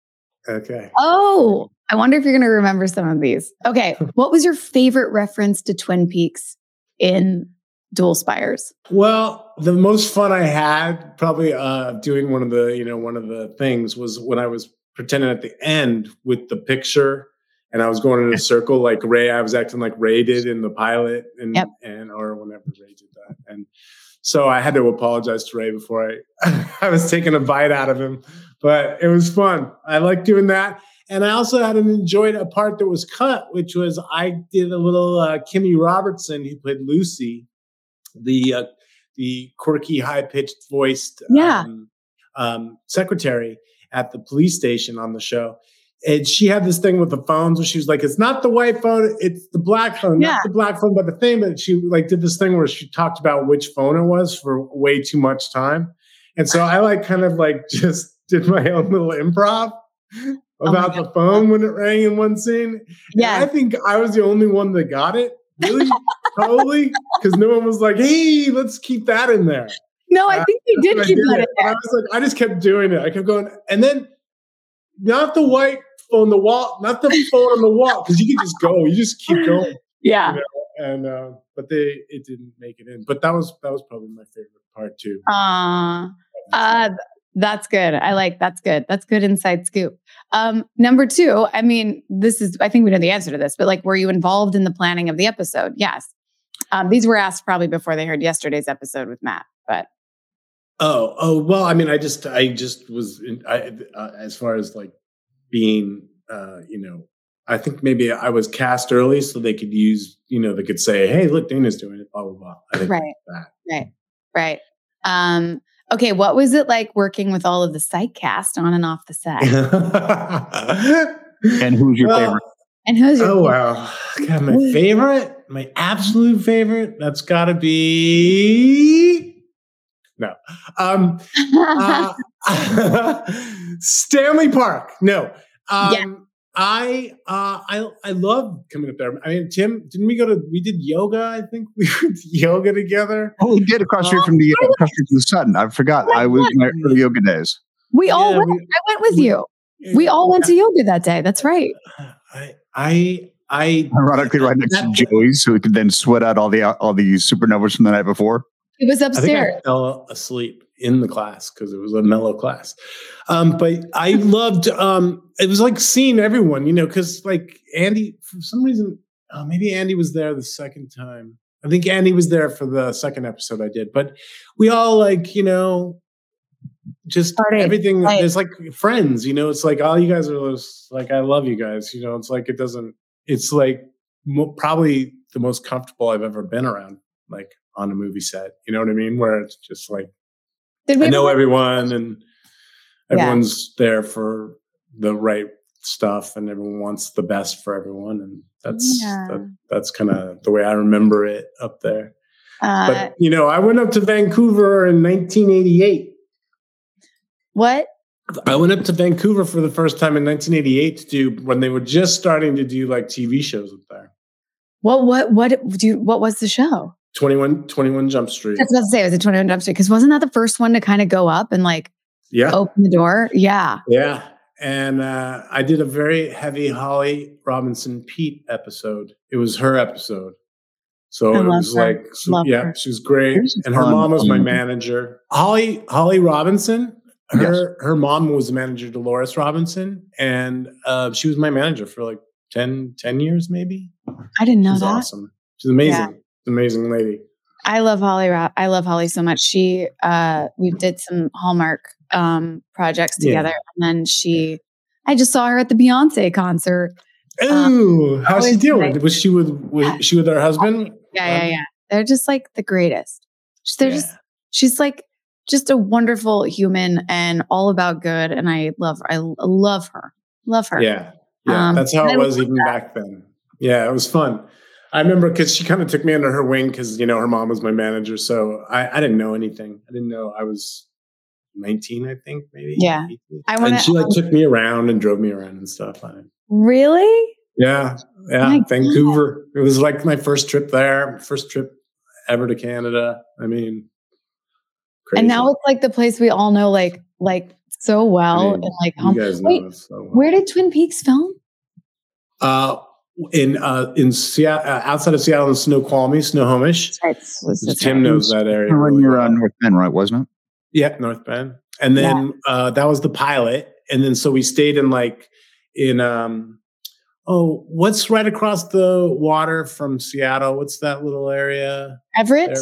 Okay. Oh, I wonder if you're going to remember some of these. Okay. <laughs> what was your favorite reference to Twin Peaks in Dual Spires? Well, the most fun I had probably uh, doing one of the, you know, one of the things was when I was pretending at the end with the picture and I was going in a <laughs> circle like Ray. I was acting like Ray did in the pilot and, yep. and or whenever Ray did that. And so I had to apologize to Ray before I <laughs> I was taking a bite out of him. But it was fun. I like doing that. And I also had enjoyed a part that was cut, which was I did a little uh, Kimmy Robertson, who played Lucy, the uh, the quirky, high pitched voiced yeah. um, um, secretary at the police station on the show. And she had this thing with the phones where she was like, it's not the white phone, it's the black phone, yeah. not the black phone, but the thing. But she like did this thing where she talked about which phone it was for way too much time. And so I like kind of like <laughs> just did my own little improv Oh about oh the phone when it rang in one scene. Yeah. I think I was the only one that got it. Really? <laughs> Probably. Because no one was like, hey, let's keep that in there. No, I think you did keep that in there. I was like, I just kept doing it. I kept going. And then not the white phone, the wall, not the phone on the wall, because you can just go. You just keep going. Yeah. You know? And uh, but they it didn't make it in. But that was that was probably my favorite part too. Uh, uh that's good. I like that's good. That's good inside scoop. Um, number two, I mean, this is I think we know the answer to this, but like, were you involved in the planning of the episode? Yes. Um, these were asked probably before they heard yesterday's episode with Matt, but oh, oh, well, I mean, I just, I just was, in, I, uh, as far as like being, uh, you know, I think maybe I was cast early so they could use, you know, they could say, "Hey, look, Dana's doing it." Blah blah blah. right. Right. Right. Um, Okay, what was it like working with all of the Psych cast on and off the set? <laughs> and who's your well, favorite? And who's your Oh wow. God, my favorite, my absolute favorite, that's gotta be no. Um uh, <laughs> Stanley Park. No. Um yeah. I uh I I love coming up there. I mean, Tim, didn't we go to we did yoga? I think <laughs> we did yoga together. Oh, we did across street from the uh, across street from the sun. I forgot. I was my early yoga days. We all yeah, went. We, I went with we, you. We all went to yoga that day. That's right. I I I ironically right next to Joey's, so we could then sweat out all the all the supernovas from the night before. It was upstairs. I, I fell asleep in the class because it was a mellow class. Um, but I <laughs> loved um, it was like seeing everyone, you know, because like Andy, for some reason, oh, maybe Andy was there the second time. I think Andy was there for the second episode I did, but we all like, you know, just Party. everything. Right. There's like friends, you know. It's like all you guys are just, like, I love you guys. You know, it's like it doesn't. It's like mo- probably the most comfortable I've ever been around, like on a movie set. You know what I mean? Where it's just like I know everyone and everyone's yeah. there for the right stuff and everyone wants the best for everyone and that's yeah. that, that's kind of the way I remember it up there. Uh, but you know, I went up to Vancouver in 1988. What? I went up to Vancouver for the first time in 1988 to do when they were just starting to do like TV shows up there. What what what do you, what was the show? 21, 21 Jump Street. That's what I was say. It was a 21 Jump Street because wasn't that the first one to kind of go up and like yeah open the door? Yeah. Yeah. And uh, I did a very heavy Holly Robinson Peete episode. It was her episode. So I it was her. like, so, yeah, her. she was great. and her mom was my manager. Holly, Holly Robinson, her, yes. her mom was manager Dolores Robinson. And uh, she was my manager for like 10, 10 years, maybe. I didn't know that. She's that. awesome. She's amazing. Yeah amazing lady. I love Holly. I love Holly so much. She, uh, we did some Hallmark um, projects together, yeah. and then she, I just saw her at the Beyonce concert. Oh, um, how's she doing? Was she with was yeah. she with her husband? Yeah, yeah, yeah. They're just like the greatest. They're yeah. just she's like just a wonderful human and all about good. And I love her. I love her. Love her. Yeah, yeah. Um, that's how it was even that. back then. Yeah, it was fun. I remember because she kind of took me under her wing because you know her mom was my manager, so I, I didn't know anything. I didn't know I was 19, I think maybe. Yeah, 18. I wanna, and she like took me around and drove me around and stuff. Really? Yeah, yeah. My Vancouver. God. It was like my first trip there, first trip ever to Canada. I mean, crazy. and now it's like the place we all know, like like so well, I mean, and like home. Wait, so well. where did Twin Peaks film? Uh, in uh in Seattle, uh, outside of Seattle, in Snoqualmie, Snohomish. Right. Tim knows that area. When you're uh, North Bend, right? Wasn't it? Yeah, North Bend. And then yeah. uh, that was the pilot. And then so we stayed in like in um oh, what's right across the water from Seattle? What's that little area? Everett.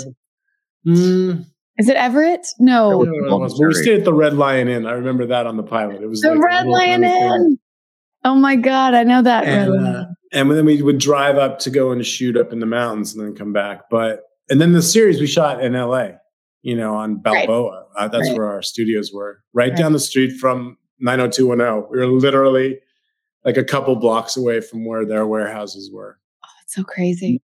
Mm. Is it Everett? No. We stayed at the Red Lion Inn. I remember that on the pilot. It was the like Red Lion Inn. Oh my god, I know that. And, uh, and then we would drive up to go and shoot up in the mountains and then come back. But and then the series we shot in L.A you know, on Balboa. Right. Uh, that's right. where our studios were, right, right, down the street from 90210. We were literally like a couple blocks away from where their warehouses were. Oh, that's so crazy.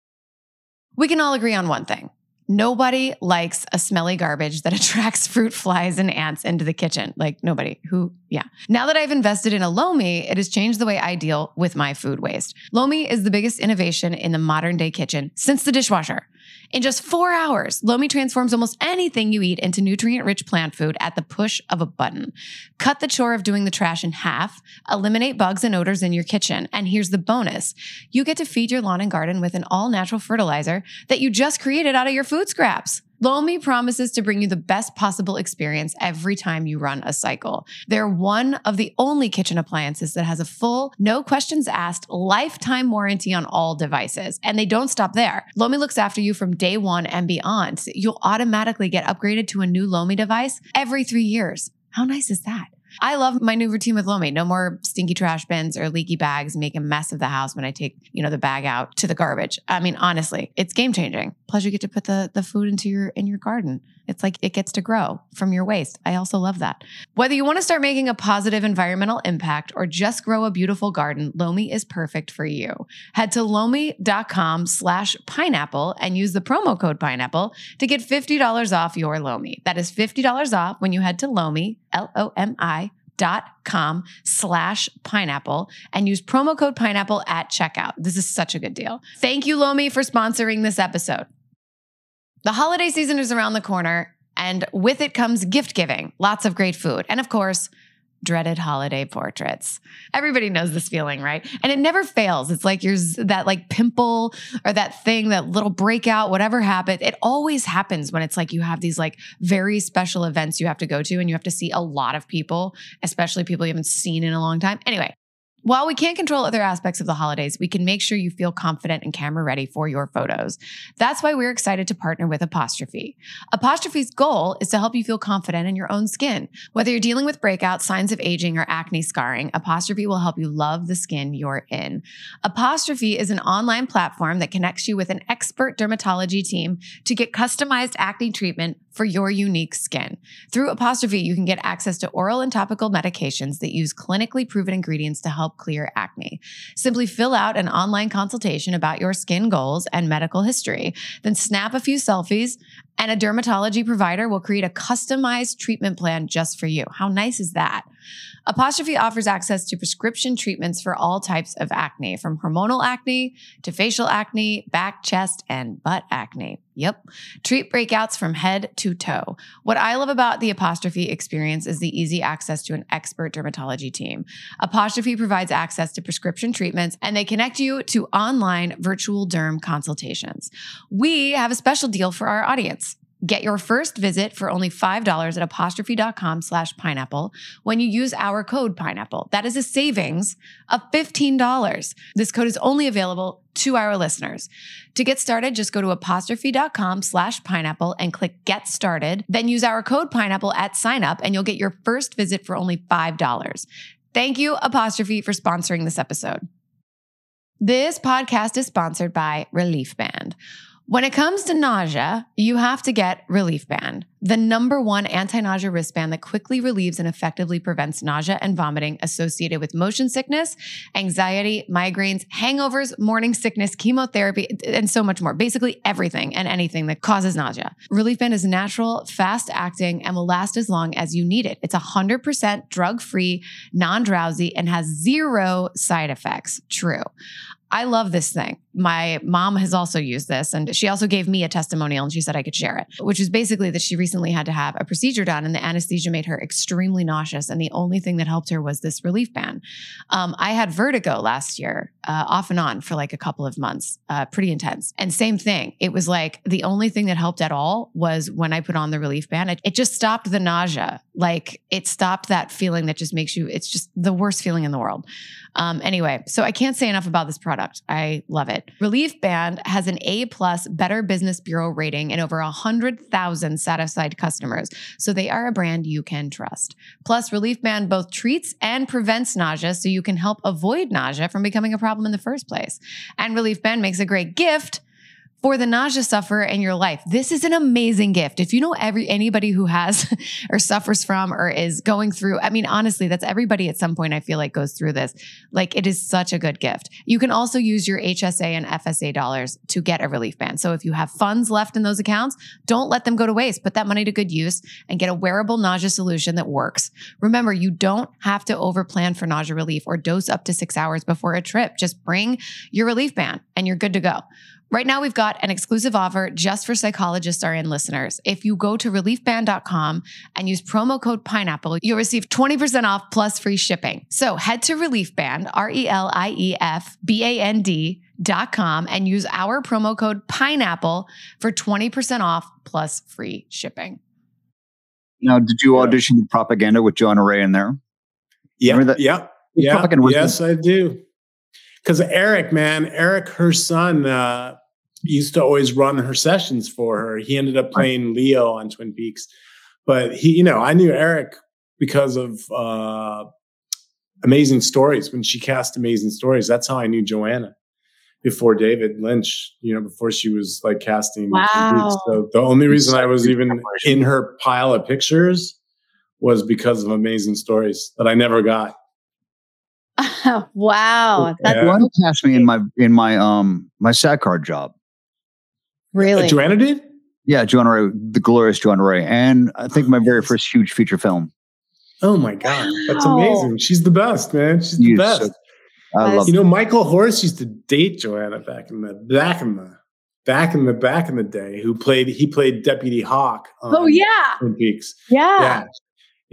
We can all agree on one thing. Nobody likes a smelly garbage that <laughs> attracts fruit flies and ants into the kitchen. Like nobody who, yeah. Now that I've invested in a Lomi, it has changed the way I deal with my food waste. Lomi is the biggest innovation in the modern day kitchen since the dishwasher. In just four hours, Lomi transforms almost anything you eat into nutrient rich plant food at the push of a button. Cut the chore of doing the trash in half, eliminate bugs and odors in your kitchen. And here's the bonus you get to feed your lawn and garden with an all natural fertilizer that you just created out of your food scraps. Lomi promises to bring you the best possible experience every time you run a cycle. They're one of the only kitchen appliances that has a full, no questions asked, lifetime warranty on all devices. And they don't stop there. Lomi looks after you from day one and beyond. You'll automatically get upgraded to a new Lomi device every three years. How nice is that? I love my new routine with Lomi. No more stinky trash bins or leaky bags make a mess of the house when I take, you know, the bag out to the garbage. I mean, honestly, it's game changing. Plus you get to put the the food into your in your garden. It's like it gets to grow from your waste. I also love that. Whether you want to start making a positive environmental impact or just grow a beautiful garden, Lomi is perfect for you. Head to lomi.com slash pineapple and use the promo code pineapple to get $50 off your Lomi. That is $50 off when you head to Lomi, L-O-M-I dot com slash pineapple and use promo code pineapple at checkout. This is such a good deal. Thank you, Lomi, for sponsoring this episode. The holiday season is around the corner, and with it comes gift giving, lots of great food, and of course, dreaded holiday portraits. Everybody knows this feeling, right? And it never fails. It's like you're that like pimple or that thing, that little breakout, whatever happened. It always happens when it's like you have these like very special events you have to go to and you have to see a lot of people, especially people you haven't seen in a long time. Anyway, while we can't control other aspects of the holidays, we can make sure you feel confident and camera ready for your photos. That's why we're excited to partner with Apostrophe. Apostrophe's goal is to help you feel confident in your own skin. Whether you're dealing with breakouts, signs of aging, or acne scarring, Apostrophe will help you love the skin you're in. Apostrophe is an online platform that connects you with an expert dermatology team to get customized acne treatment for your unique skin. Through Apostrophe, you can get access to oral and topical medications that use clinically proven ingredients to help clear acne. Simply fill out an online consultation about your skin goals and medical history, then snap a few selfies and a dermatology provider will create a customized treatment plan just for you. How nice is that? Apostrophe offers access to prescription treatments for all types of acne, from hormonal acne to facial acne, back, chest, and butt acne. Yep. Treat breakouts from head to toe. What I love about the Apostrophe experience is the easy access to an expert dermatology team. Apostrophe provides access to prescription treatments and they connect you to online virtual derm consultations. We have a special deal for our audience. Get your first visit for only $5 at apostrophe.com slash pineapple when you use our code pineapple. That is a savings of $15. This code is only available to our listeners. To get started, just go to apostrophe.com slash pineapple and click get started. Then use our code pineapple at sign up and you'll get your first visit for only $5. Thank you, Apostrophe, for sponsoring this episode. This podcast is sponsored by Relief Band. When it comes to nausea, you have to get Relief Band. the number one anti nausea wristband that quickly relieves and effectively prevents nausea and vomiting associated with motion sickness, anxiety, migraines, hangovers, morning sickness, chemotherapy, and so much more. Basically, everything and anything that causes nausea. Relief Band is natural, fast acting, and will last as long as you need it. It's 100% drug free, non drowsy, and has zero side effects. True. I love this thing. My mom has also used this, and she also gave me a testimonial and she said I could share it, which is basically that she recently had to have a procedure done, and the anesthesia made her extremely nauseous. And the only thing that helped her was this relief band. Um, I had vertigo last year, uh, off and on for like a couple of months, uh, pretty intense. And same thing. It was like the only thing that helped at all was when I put on the relief band. It, it just stopped the nausea. Like it stopped that feeling that just makes you, it's just the worst feeling in the world. Um, anyway, so I can't say enough about this product. I love it. Relief Band has an A plus Better Business Bureau rating and over 100,000 satisfied customers. So they are a brand you can trust. Plus, Relief Band both treats and prevents nausea so you can help avoid nausea from becoming a problem in the first place. And Relief Band makes a great gift for the nausea sufferer in your life. This is an amazing gift. If you know every anybody who has <laughs> or suffers from or is going through, I mean, honestly, that's everybody at some point I feel like goes through this. Like it is such a good gift. You can also use your HSA and FSA dollars to get a relief band. So if you have funds left in those accounts, don't let them go to waste. Put that money to good use and get a wearable nausea solution that works. Remember, you don't have to overplan for nausea relief or dose up to six hours before a trip. Just bring your relief band and you're good to go. Right now, we've got an exclusive offer just for Psychologists Are In listeners. If you go to reliefband.com and use promo code pineapple, you'll receive 20% off plus free shipping. So head to reliefband, R E L I E F B A N D dot com and use our promo code pineapple for 20% off plus free shipping. Now, did you audition the propaganda with Johanna Ray in there? Yeah. That? Yeah. Yeah. Yes, I do. Because Eric, man, Eric, her son, uh, used to always run her sessions for her. He ended up playing Leo on Twin Peaks, but he, you know, I knew Eric because of uh, Amazing Stories when she cast Amazing Stories. That's how I knew Johanna before David Lynch. You know, before she was like casting. Wow. So the only reason I was even in her pile of pictures was because of Amazing Stories that I never got. <laughs> wow. That's yeah. cast me in my in my um my SAG card job. Really? Uh, Johanna did? Yeah, Johanna Ray, the glorious Johanna Ray. And I think my very first huge feature film. Oh my God. That's amazing. She's the best, man. She's the best. So, I love You know, Michael Horse used to date Johanna back in the back in the back in the back in the day, who played he played Deputy Hawk Oh yeah. Twin Peaks. Yeah. Yeah.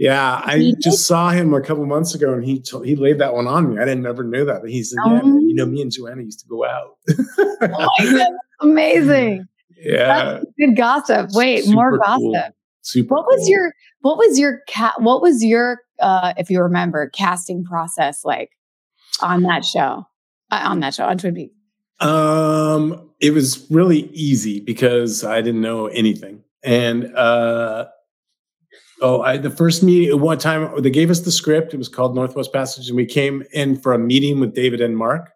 Yeah, I just saw him a couple months ago, and he told, he laid that one on me. I didn't never know that. He said, "Yeah, man, you know, me and Johanna used to go out." oh my God, amazing! <laughs> Yeah. Good gossip. Wait, Super more gossip. Cool. Super what was your what was your cat what was your uh if you remember casting process like on that show? Uh, on that show on Twin Peaks? Um it was really easy because I didn't know anything. And uh Oh, I, the first meeting one time they gave us the script. It was called Northwest Passage, and we came in for a meeting with David and Mark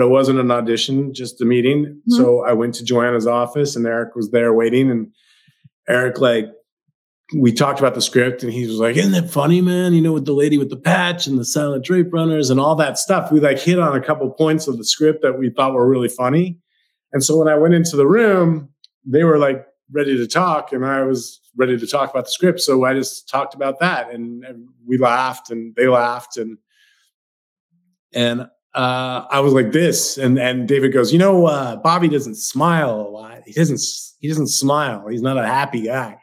but it wasn't an audition, just a meeting. Mm-hmm. So I went to Johanna's office and Eric was there waiting. And Eric, like, we talked about the script and he was like, Isn't that funny, man? You know, with the lady with the patch and the silent drape runners and all that stuff. We like hit on a couple points of the script that we thought were really funny. And so when I went into the room, they were like ready to talk and I was ready to talk about the script. So I just talked about that and, and we laughed and they laughed and and uh, I was like this, and and David goes, you know, uh, Bobby doesn't smile a lot. He doesn't he doesn't smile. He's not a happy guy.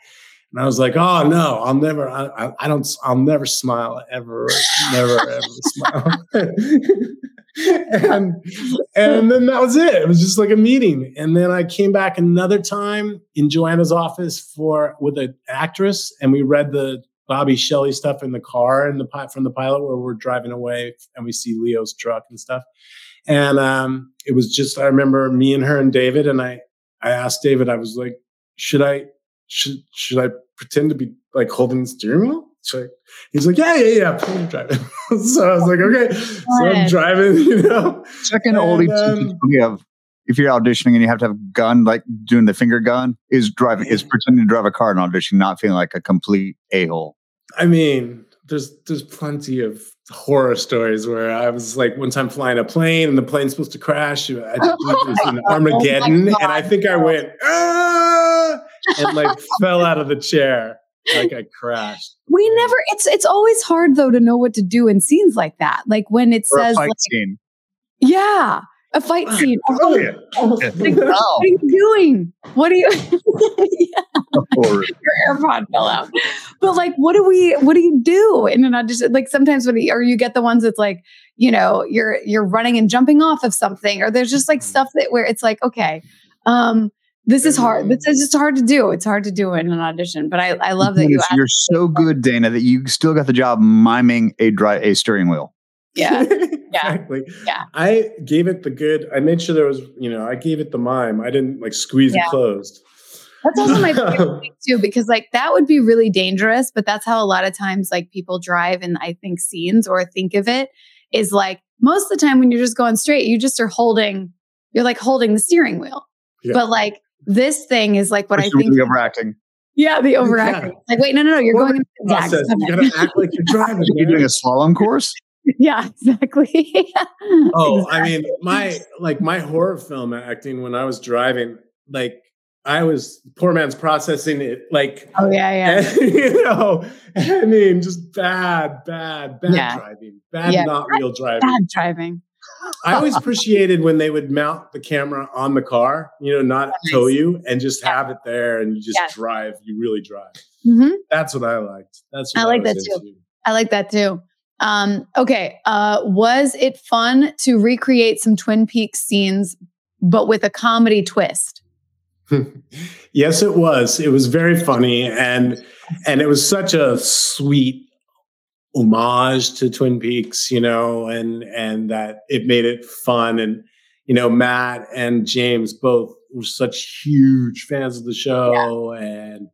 And I was like, oh no, I'll never, I, I don't, I'll never smile ever, never ever smile. <laughs> and and then that was it. It was just like a meeting. And then I came back another time in Johanna's office for with an actress, and we read the Bobby Shelley stuff in the car and the from the pilot where we're driving away and we see Leo's truck and stuff. And um, it was just I remember me and her and David and I I asked David I was like should I should should I pretend to be like holding the steering wheel? So he's like yeah yeah yeah I'm driving. <laughs> so I was like okay so I'm driving <laughs> you know second oldie um, we have if you're auditioning and you have to have a gun, like doing the finger gun, is driving is pretending to drive a car in audition, not feeling like a complete a hole. I mean, there's there's plenty of horror stories where I was like one time flying a plane and the plane's supposed to crash. I was in <laughs> oh Armageddon, oh and I think I went ah! and like <laughs> fell out of the chair like I crashed. We never. It's it's always hard though to know what to do in scenes like that. Like when it or says like, scene. yeah, a fight scene. Oh, yeah. like, What are you doing? What are you? <laughs> yeah. Your AirPod fell out. But like, what do we? What do you do in an audition? Like sometimes when you, or you get the ones that's like, you know, you're you're running and jumping off of something, or there's just like mm-hmm. stuff that where it's like, okay, um, this is hard. This is just hard to do. It's hard to do in an audition. But I, I love that you. You're so good, Dana, that you still got the job miming a dry a steering wheel. Yeah. <laughs> Yeah. exactly. Yeah. I gave it the good. I made sure there was, you know, I gave it the mime. I didn't like squeeze yeah. it closed. That's also my favorite <laughs> thing too, because like that would be really dangerous. But that's how a lot of times like people drive and I think scenes or think of it is like most of the time when you're just going straight, you just are holding, you're like holding the steering wheel. Yeah. But like this thing is like what Which I think. The overacting. Yeah, the overacting. Yeah. Like, wait, no, no, no, you're what going. Process. You gotta <laughs> act like you're driving. you're doing a slalom course. <laughs> yeah, exactly. oh, exactly. I mean, my like my horror film acting when I was driving, like I was poor man's processing it like oh yeah yeah and, <laughs> you know I mean just bad bad bad yeah. driving bad yeah. not real driving bad driving I always appreciated when they would mount the camera on the car you know not nice. tow you and just yeah. have it there and you just drive you really drive mm-hmm. that's what I liked that's I like I that into. too I like that too um, okay. Uh, was it fun to recreate some Twin Peaks scenes, but with a comedy twist? Yes, it was. It was very funny, and and it was such a sweet homage to Twin Peaks, you know, and and that it made it fun. And you know, Matt and James both were such huge fans of the show, yeah. and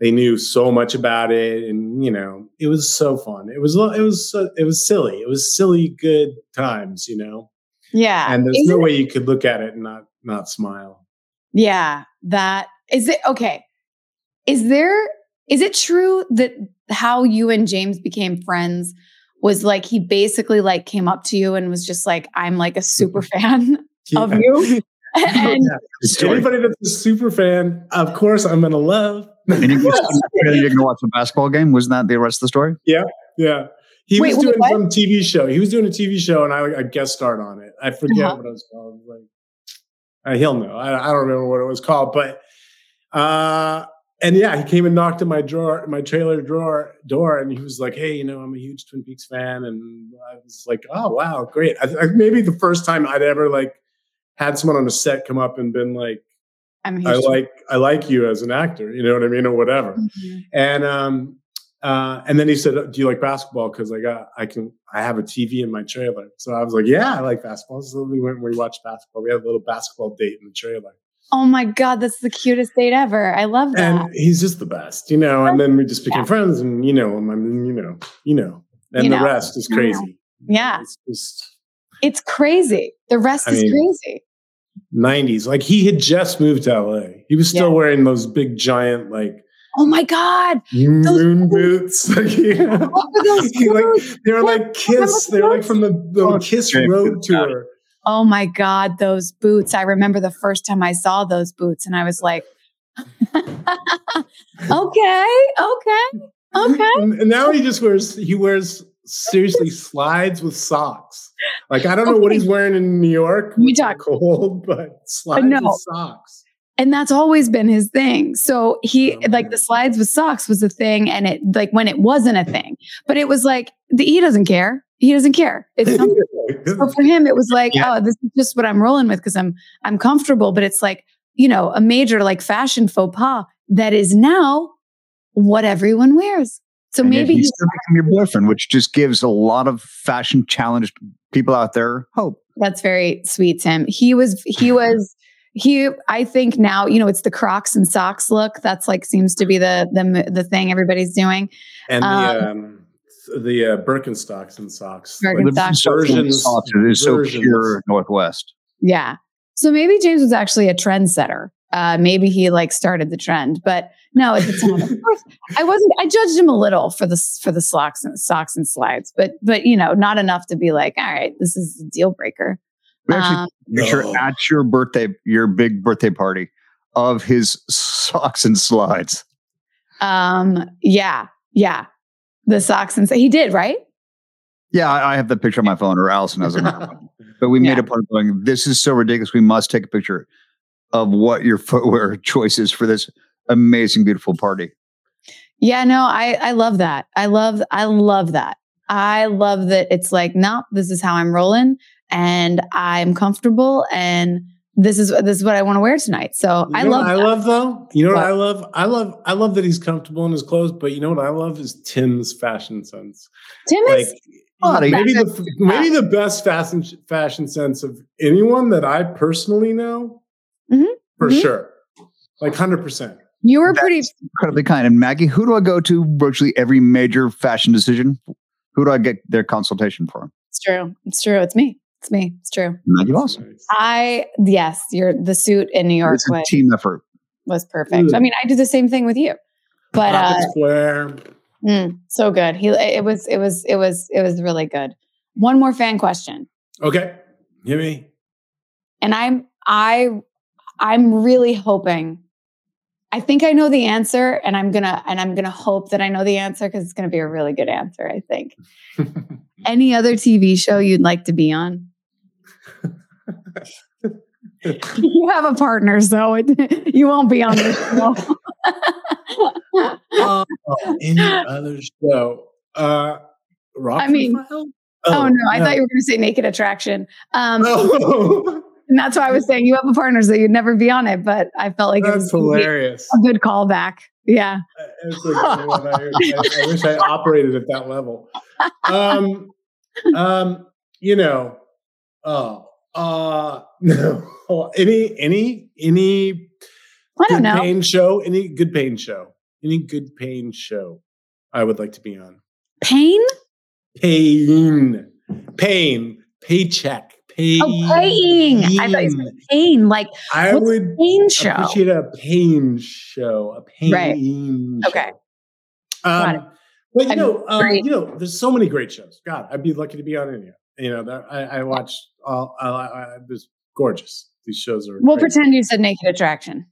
they knew so much about it and you know it was so fun it was it was it was silly it was silly good times you know yeah and there's Isn't no way you could look at it and not not smile yeah that is it okay is there is it true that how you and james became friends was like he basically like came up to you and was just like i'm like a super <laughs> fan yeah. of you <laughs> <laughs> and yeah. anybody that's a super fan of course i'm gonna love and you you're going to watch a basketball game. Wasn't that the rest of the story? Yeah, yeah. He wait, was doing wait, some TV show. He was doing a TV show, and I, I guest starred on it. I forget uh-huh. what it was called. Like, uh, he'll know. I, I, don't remember what it was called, but uh, and yeah, he came and knocked at my drawer, my trailer drawer door, and he was like, "Hey, you know, I'm a huge Twin Peaks fan," and I was like, "Oh, wow, great!" I, I, maybe the first time I'd ever like had someone on a set come up and been like, I'm I like I like you as an actor, you know what I mean, or whatever. Mm-hmm. And um, uh, and then he said, "Do you like basketball?" Because I got I can I have a TV in my trailer. So I was like, "Yeah, I like basketball." So we went and we watched basketball. We had a little basketball date in the trailer. Oh my god, that's the cutest date ever! I love that. And he's just the best, you know. And then we just became yeah. friends, and you know, I mean, you know, you know, and you the rest is crazy. Yeah, it's just it's crazy. The rest I is mean, crazy. 90s. Like he had just moved to LA. He was still yeah. wearing those big giant like Oh my God. Moon boots. <laughs> <laughs> like, they were like Kiss. They were like from the, the oh, Kiss Road Tour. Oh my God, those boots. I remember the first time I saw those boots and I was like, <laughs> okay, okay, okay. And now he just wears, he wears seriously slides with socks. Like I don't know what he's wearing in New York. We talk cold, but slides no. with socks. And that's always been his thing. So he oh, like the slides with socks was a thing, and it like when it wasn't a thing, but it was like the he doesn't care. He doesn't care. It's <laughs> so for him, it was like, yeah. oh, this is just what I'm rolling with because I'm I'm comfortable. But it's like you know a major like fashion faux pas that is now what everyone wears. So and maybe he's still become your boyfriend, which just gives a lot of fashion challenged people out there hope. That's very sweet, Tim. He was he <laughs> was he I think now, you know, it's the Crocs and socks look. That's like seems to be the the the thing everybody's doing. And um, the um the uh, Birkenstocks and socks. Birkenstocks. Like versions, socks is so pure Northwest. Yeah. So maybe James was actually a trendsetter. Uh, maybe he like started the trend, but no, at the time, of course, I wasn't. I judged him a little for the for the socks and socks and slides, but but you know, not enough to be like, all right, this is a deal breaker. We actually um, picture no. at your birthday, your big birthday party, of his <laughs> socks and slides. Um. Yeah. Yeah. The socks and he did right. Yeah, I, I have the picture on my phone, or Allison has it. <laughs> but we yeah. made a point of going. This is so ridiculous. We must take a picture of what your <laughs> footwear choice is for this amazing, beautiful party. Yeah, no, I I love that. I love I love that. I love that it's like, no, this is how I'm rolling and I'm comfortable and this is this is what I want to wear tonight. So you I love I love though. You know what, what I love? I love I love that he's comfortable in his clothes, but you know what I love is Tim's fashion sense. Tim like, is maybe the maybe the best fashion fashion sense of anyone that I personally know. Mm-hmm. For mm-hmm. sure. Like 100%. You were pretty incredibly kind. And Maggie, who do I go to virtually every major fashion decision? Who do I get their consultation for? It's true. It's true. It's me. It's me. It's true. Maggie Lawson. I yes, you're the suit in New York. It's a team effort. Was perfect. I mean, I do the same thing with you. But uh, square. Mm, so good. He it was it was it was it was really good. One more fan question. Okay. Hit me. And I'm I I'm really hoping I think I know the answer and I'm going to and I'm going to hope that I know the answer cuz it's going to be a really good answer, I think. <laughs> Any other TV show you'd like to be on? <laughs> you have a partner, so it, you won't be on this show. <laughs> uh, any other show? Uh, Rock I mean, oh, oh, no, I thought you were going to say Naked Attraction. Um, oh. And that's why I was saying you have a partner, so you'd never be on it. But I felt like that's it was hilarious. A good callback. Yeah. Like, I, I, I, wish I operated at that level. Um, um, you know, oh, uh, <laughs> no, any, any, any. I don't know. Pain show, any good pain show, any good pain show. I would like to be on. Pain. Pain. Pain. Paycheck pain. Oh, paying. I thought you said pain. Like I would pain show. appreciate a pain show. A pain. Right. Show. Okay. Um, but you know, um, you know, there's so many great shows. God, I'd be lucky to be on any. You know, that I, I watch all. I, I, there's gorgeous. These shows are. We'll great. pretend you said Naked Attraction.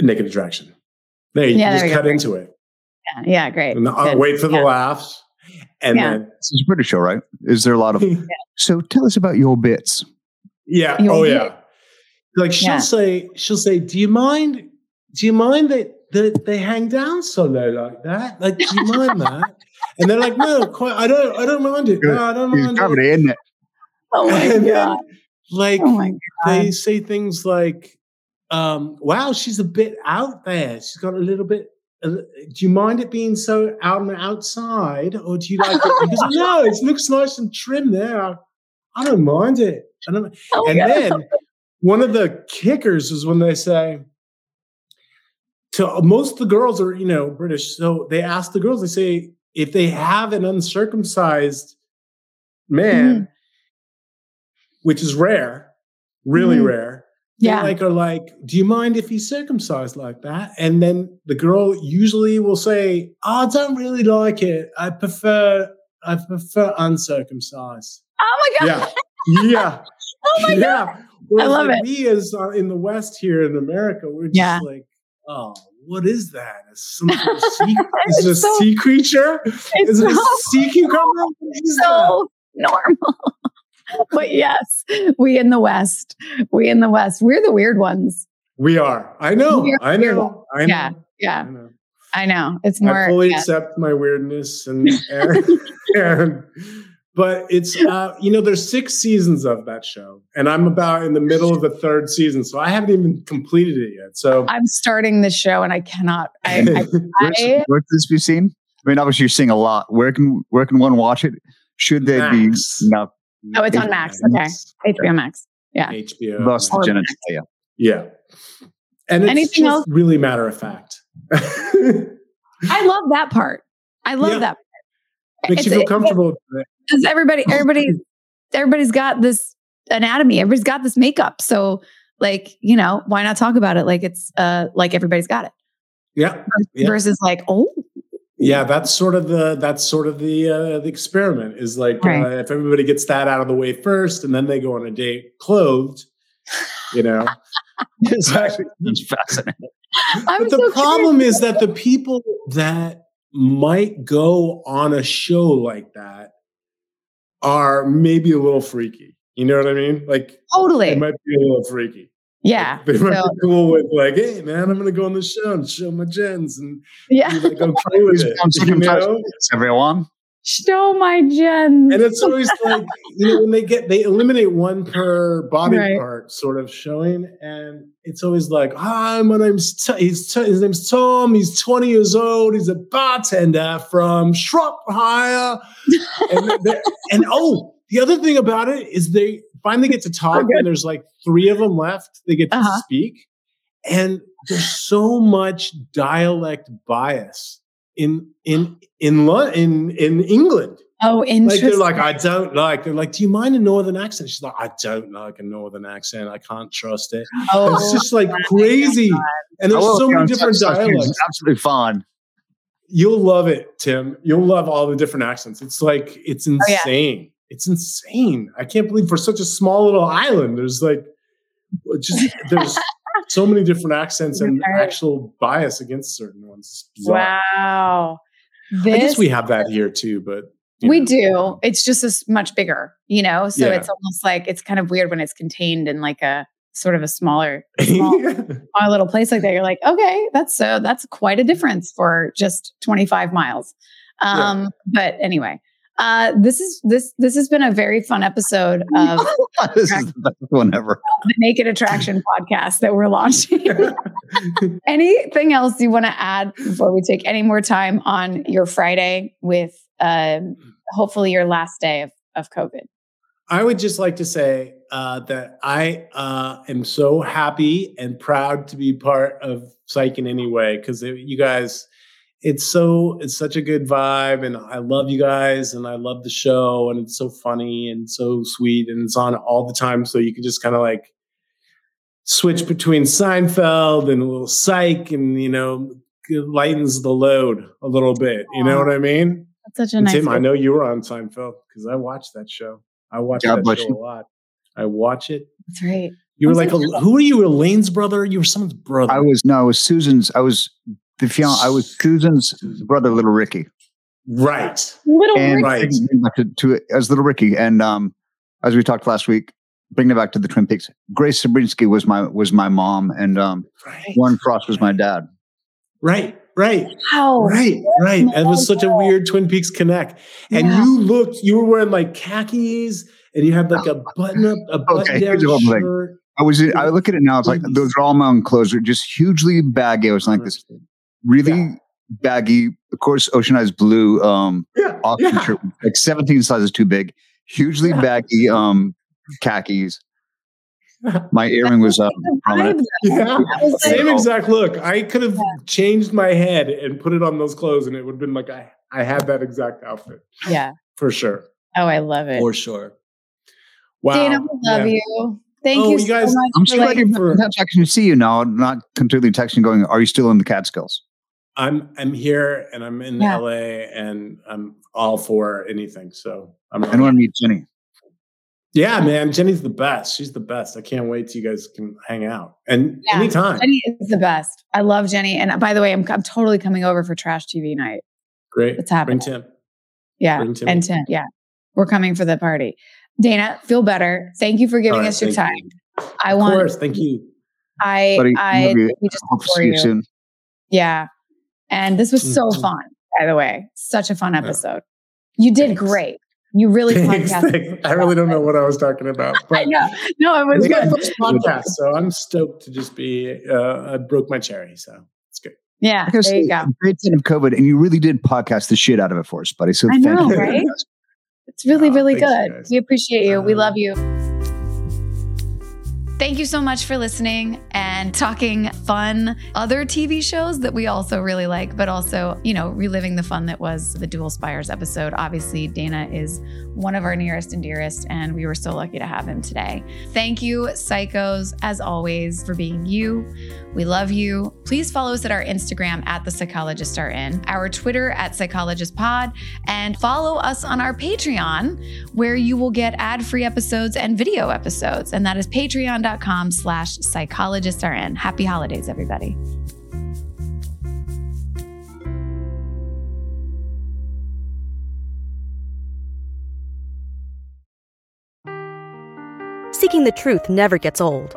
Naked Attraction. There, you yeah, just cut into it. Yeah, yeah, great. And I'll wait for the yeah. laughs. And yeah. then it's a British show, right? Is there a lot of <laughs> yeah. so tell us about your bits. Yeah. Your oh bit. yeah. Like she'll yeah. say, she'll say, Do you mind? Do you mind that that they hang down so low like that? Like, do you mind <laughs> that? And they're like, No, quite I don't I don't mind it. No, I don't mind it. isn't it? Oh my and god. Then, like oh my god. they say things like, um, wow, she's a bit out there. She's got a little bit do you mind it being so out on the outside, or do you like it? Because no, it <laughs> looks nice and trim there. I don't mind it. I don't, oh, and then one of the kickers is when they say to most of the girls are you know British, so they ask the girls. They say if they have an uncircumcised man, mm. which is rare, really mm. rare yeah. like are like, do you mind if he's circumcised like that? And then the girl usually will say, oh, I don't really like it. I prefer I prefer uncircumcised. Oh my god. Yeah. Yeah. <laughs> oh my yeah. god. Whereas I love like it. We as uh, in the West here in America, we're just yeah. like, oh, what is that? Is some <laughs> sea, is it a so, sea creature? <laughs> Is it so, a sea cucumber? so normal. <laughs> but yes, we in the West, we in the West, we're the weird ones. We are. I know. I know. I know. Yeah. Yeah. I know. I know. It's more. I fully yeah. accept my weirdness and, <laughs> and, and but it's uh, you know there's six seasons of that show and i'm about in the middle of the third season so i haven't even completed it yet so i'm starting the show and i cannot I, I, <laughs> I, where can this be seen i mean obviously you're seeing a lot where can where can one watch it should they be now Oh, it's on Max. Okay. HBO Max. Yeah. HBO. Lost the genitalia. Yeah. And it's Anything just else? really matter of fact. <laughs> I love that part. I love yeah. that part. Makes it's, you feel comfortable. Because everybody, everybody, everybody's got this anatomy. Everybody's got this makeup. So like, you know, why not talk about it like it's uh like everybody's got it? Yeah. yeah. Versus like, oh, yeah, that's sort of the that's sort of the uh, the experiment is like right. uh, if everybody gets that out of the way first, and then they go on a date clothed, you know. it's actually it's fascinating. but the so problem curious. is that the people that might go on a show like that are maybe a little freaky. You know what I mean? Like totally, it might be a little freaky. Yeah. Like, they might so, cool with like, hey man, I'm gonna go on the show and show my gens and yeah, like, go play with it. You know? Everyone. Show my gens. And it's always like, you know, when they get they eliminate one per body right. part sort of showing, and it's always like, hi, my name's T- he's T- his name's Tom, he's 20 years old, he's a bartender from Shropshire. and, and oh, the other thing about it is they finally get to talk, and there's like three of them left. They get to uh-huh. speak, and there's so much dialect bias in in in in in England. Oh, interesting. Like they're like, I don't like. They're like, do you mind a northern accent? She's like, I don't like a northern accent. I can't trust it. Oh, it's just like crazy. And there's so many different dialects. Absolutely fun. You'll love it, Tim. You'll love all the different accents. It's like it's insane. Oh, yeah it's insane. I can't believe for such a small little island, there's like just <laughs> there's so many different accents and actual bias against certain ones. Wow. This, I guess we have that here too, but we know. do. It's just as much bigger, you know. So yeah. it's almost like it's kind of weird when it's contained in like a sort of a smaller, <laughs> small, small little place like that. You're like, okay, that's so that's quite a difference for just 25 miles. Um, yeah. But anyway, uh, this is this this has been a very fun episode <laughs> of <laughs> this is the best one ever. The Naked Attraction podcast that we're launching. <laughs> Anything else you want to add before we take any more time on your Friday with um, hopefully your last day of, of COVID? I would just like to say uh, that I uh, am so happy and proud to be part of Psych in any way because you guys it's so it's such a good vibe and i love you guys and i love the show and it's so funny and so sweet and it's on all the time so you can just kind of like switch between seinfeld and a little psych and you know lightens the load a little bit you know what i mean that's such a and nice tim i know you were on seinfeld because i watched that show i watched God that show you. a lot i watch it that's right you were like, a, who are you? Elaine's brother? You were someone's brother. I was no, I was Susan's. I was the fiance, I was Susan's brother, Little Ricky. Right. Little and Ricky. Right. To, to, as Little Ricky. And um, as we talked last week, bringing it back to the Twin Peaks, Grace Zabriskie was my was my mom, and um, right. Warren Frost was my dad. Right. Right. Wow. Right. Right. It was such a weird Twin Peaks connect. And yeah. you looked, you were wearing like khakis and you had like a button up, a button okay, down shirt. I was, I look at it now. It's like those are all my own clothes. Are just hugely baggy. I was like this really yeah. baggy, of course, Ocean oceanized blue um yeah. yeah. shirt, like 17 sizes too big, hugely yeah. baggy um khakis. <laughs> My earring was <laughs> up. prominent. Yeah, same exact look. I could have changed my head and put it on those clothes, and it would have been like I I had that exact outfit. Yeah, for sure. Oh, I love it. For sure. Wow, Dana, we love you. Thank oh, you, you guys, so much. I'm still like, for texting to see you now, not completely texting, going, "Are you still in the Catskills?" I'm I'm here and I'm in yeah. LA and I'm all for anything. So I'm I want to meet Jenny. Yeah, man. Jenny's the best. She's the best. I can't wait till you guys can hang out. And yeah, anytime. Jenny is the best. I love Jenny. And uh, by the way, I'm I'm totally coming over for trash TV night. Great. It's happening. Bring Tim. Yeah. Bring Tim. And Tim. Yeah. We're coming for the party. Dana, feel better. Thank you for giving right, us your time. You. I of want course, thank you. I Buddy, I we just hope to see you soon. Yeah. And this was so mm-hmm. fun, by the way. Such a fun episode. You did thanks. great. You really thanks, thanks. I really don't know what I was talking about. <laughs> But I know. No, it was good. First podcast, so I'm stoked to just be. Uh, I broke my cherry, so it's good. Yeah, there you go. Great thing of COVID, and you really did podcast the shit out of it for us, buddy. So I know, right? <laughs> It's really, oh, really good. We appreciate you. Uh, we love you. Thank you so much for listening and talking fun other TV shows that we also really like, but also, you know, reliving the fun that was the Dual Spires episode. Obviously, Dana is one of our nearest and dearest, and we were so lucky to have him today. Thank you, psychos, as always, for being you. We love you. Please follow us at our Instagram at the psychologists are in, our Twitter at psychologist pod, and follow us on our Patreon, where you will get ad-free episodes and video episodes. And that is patreon.com slash psychologists are in. Happy holidays, everybody. Seeking the truth never gets old.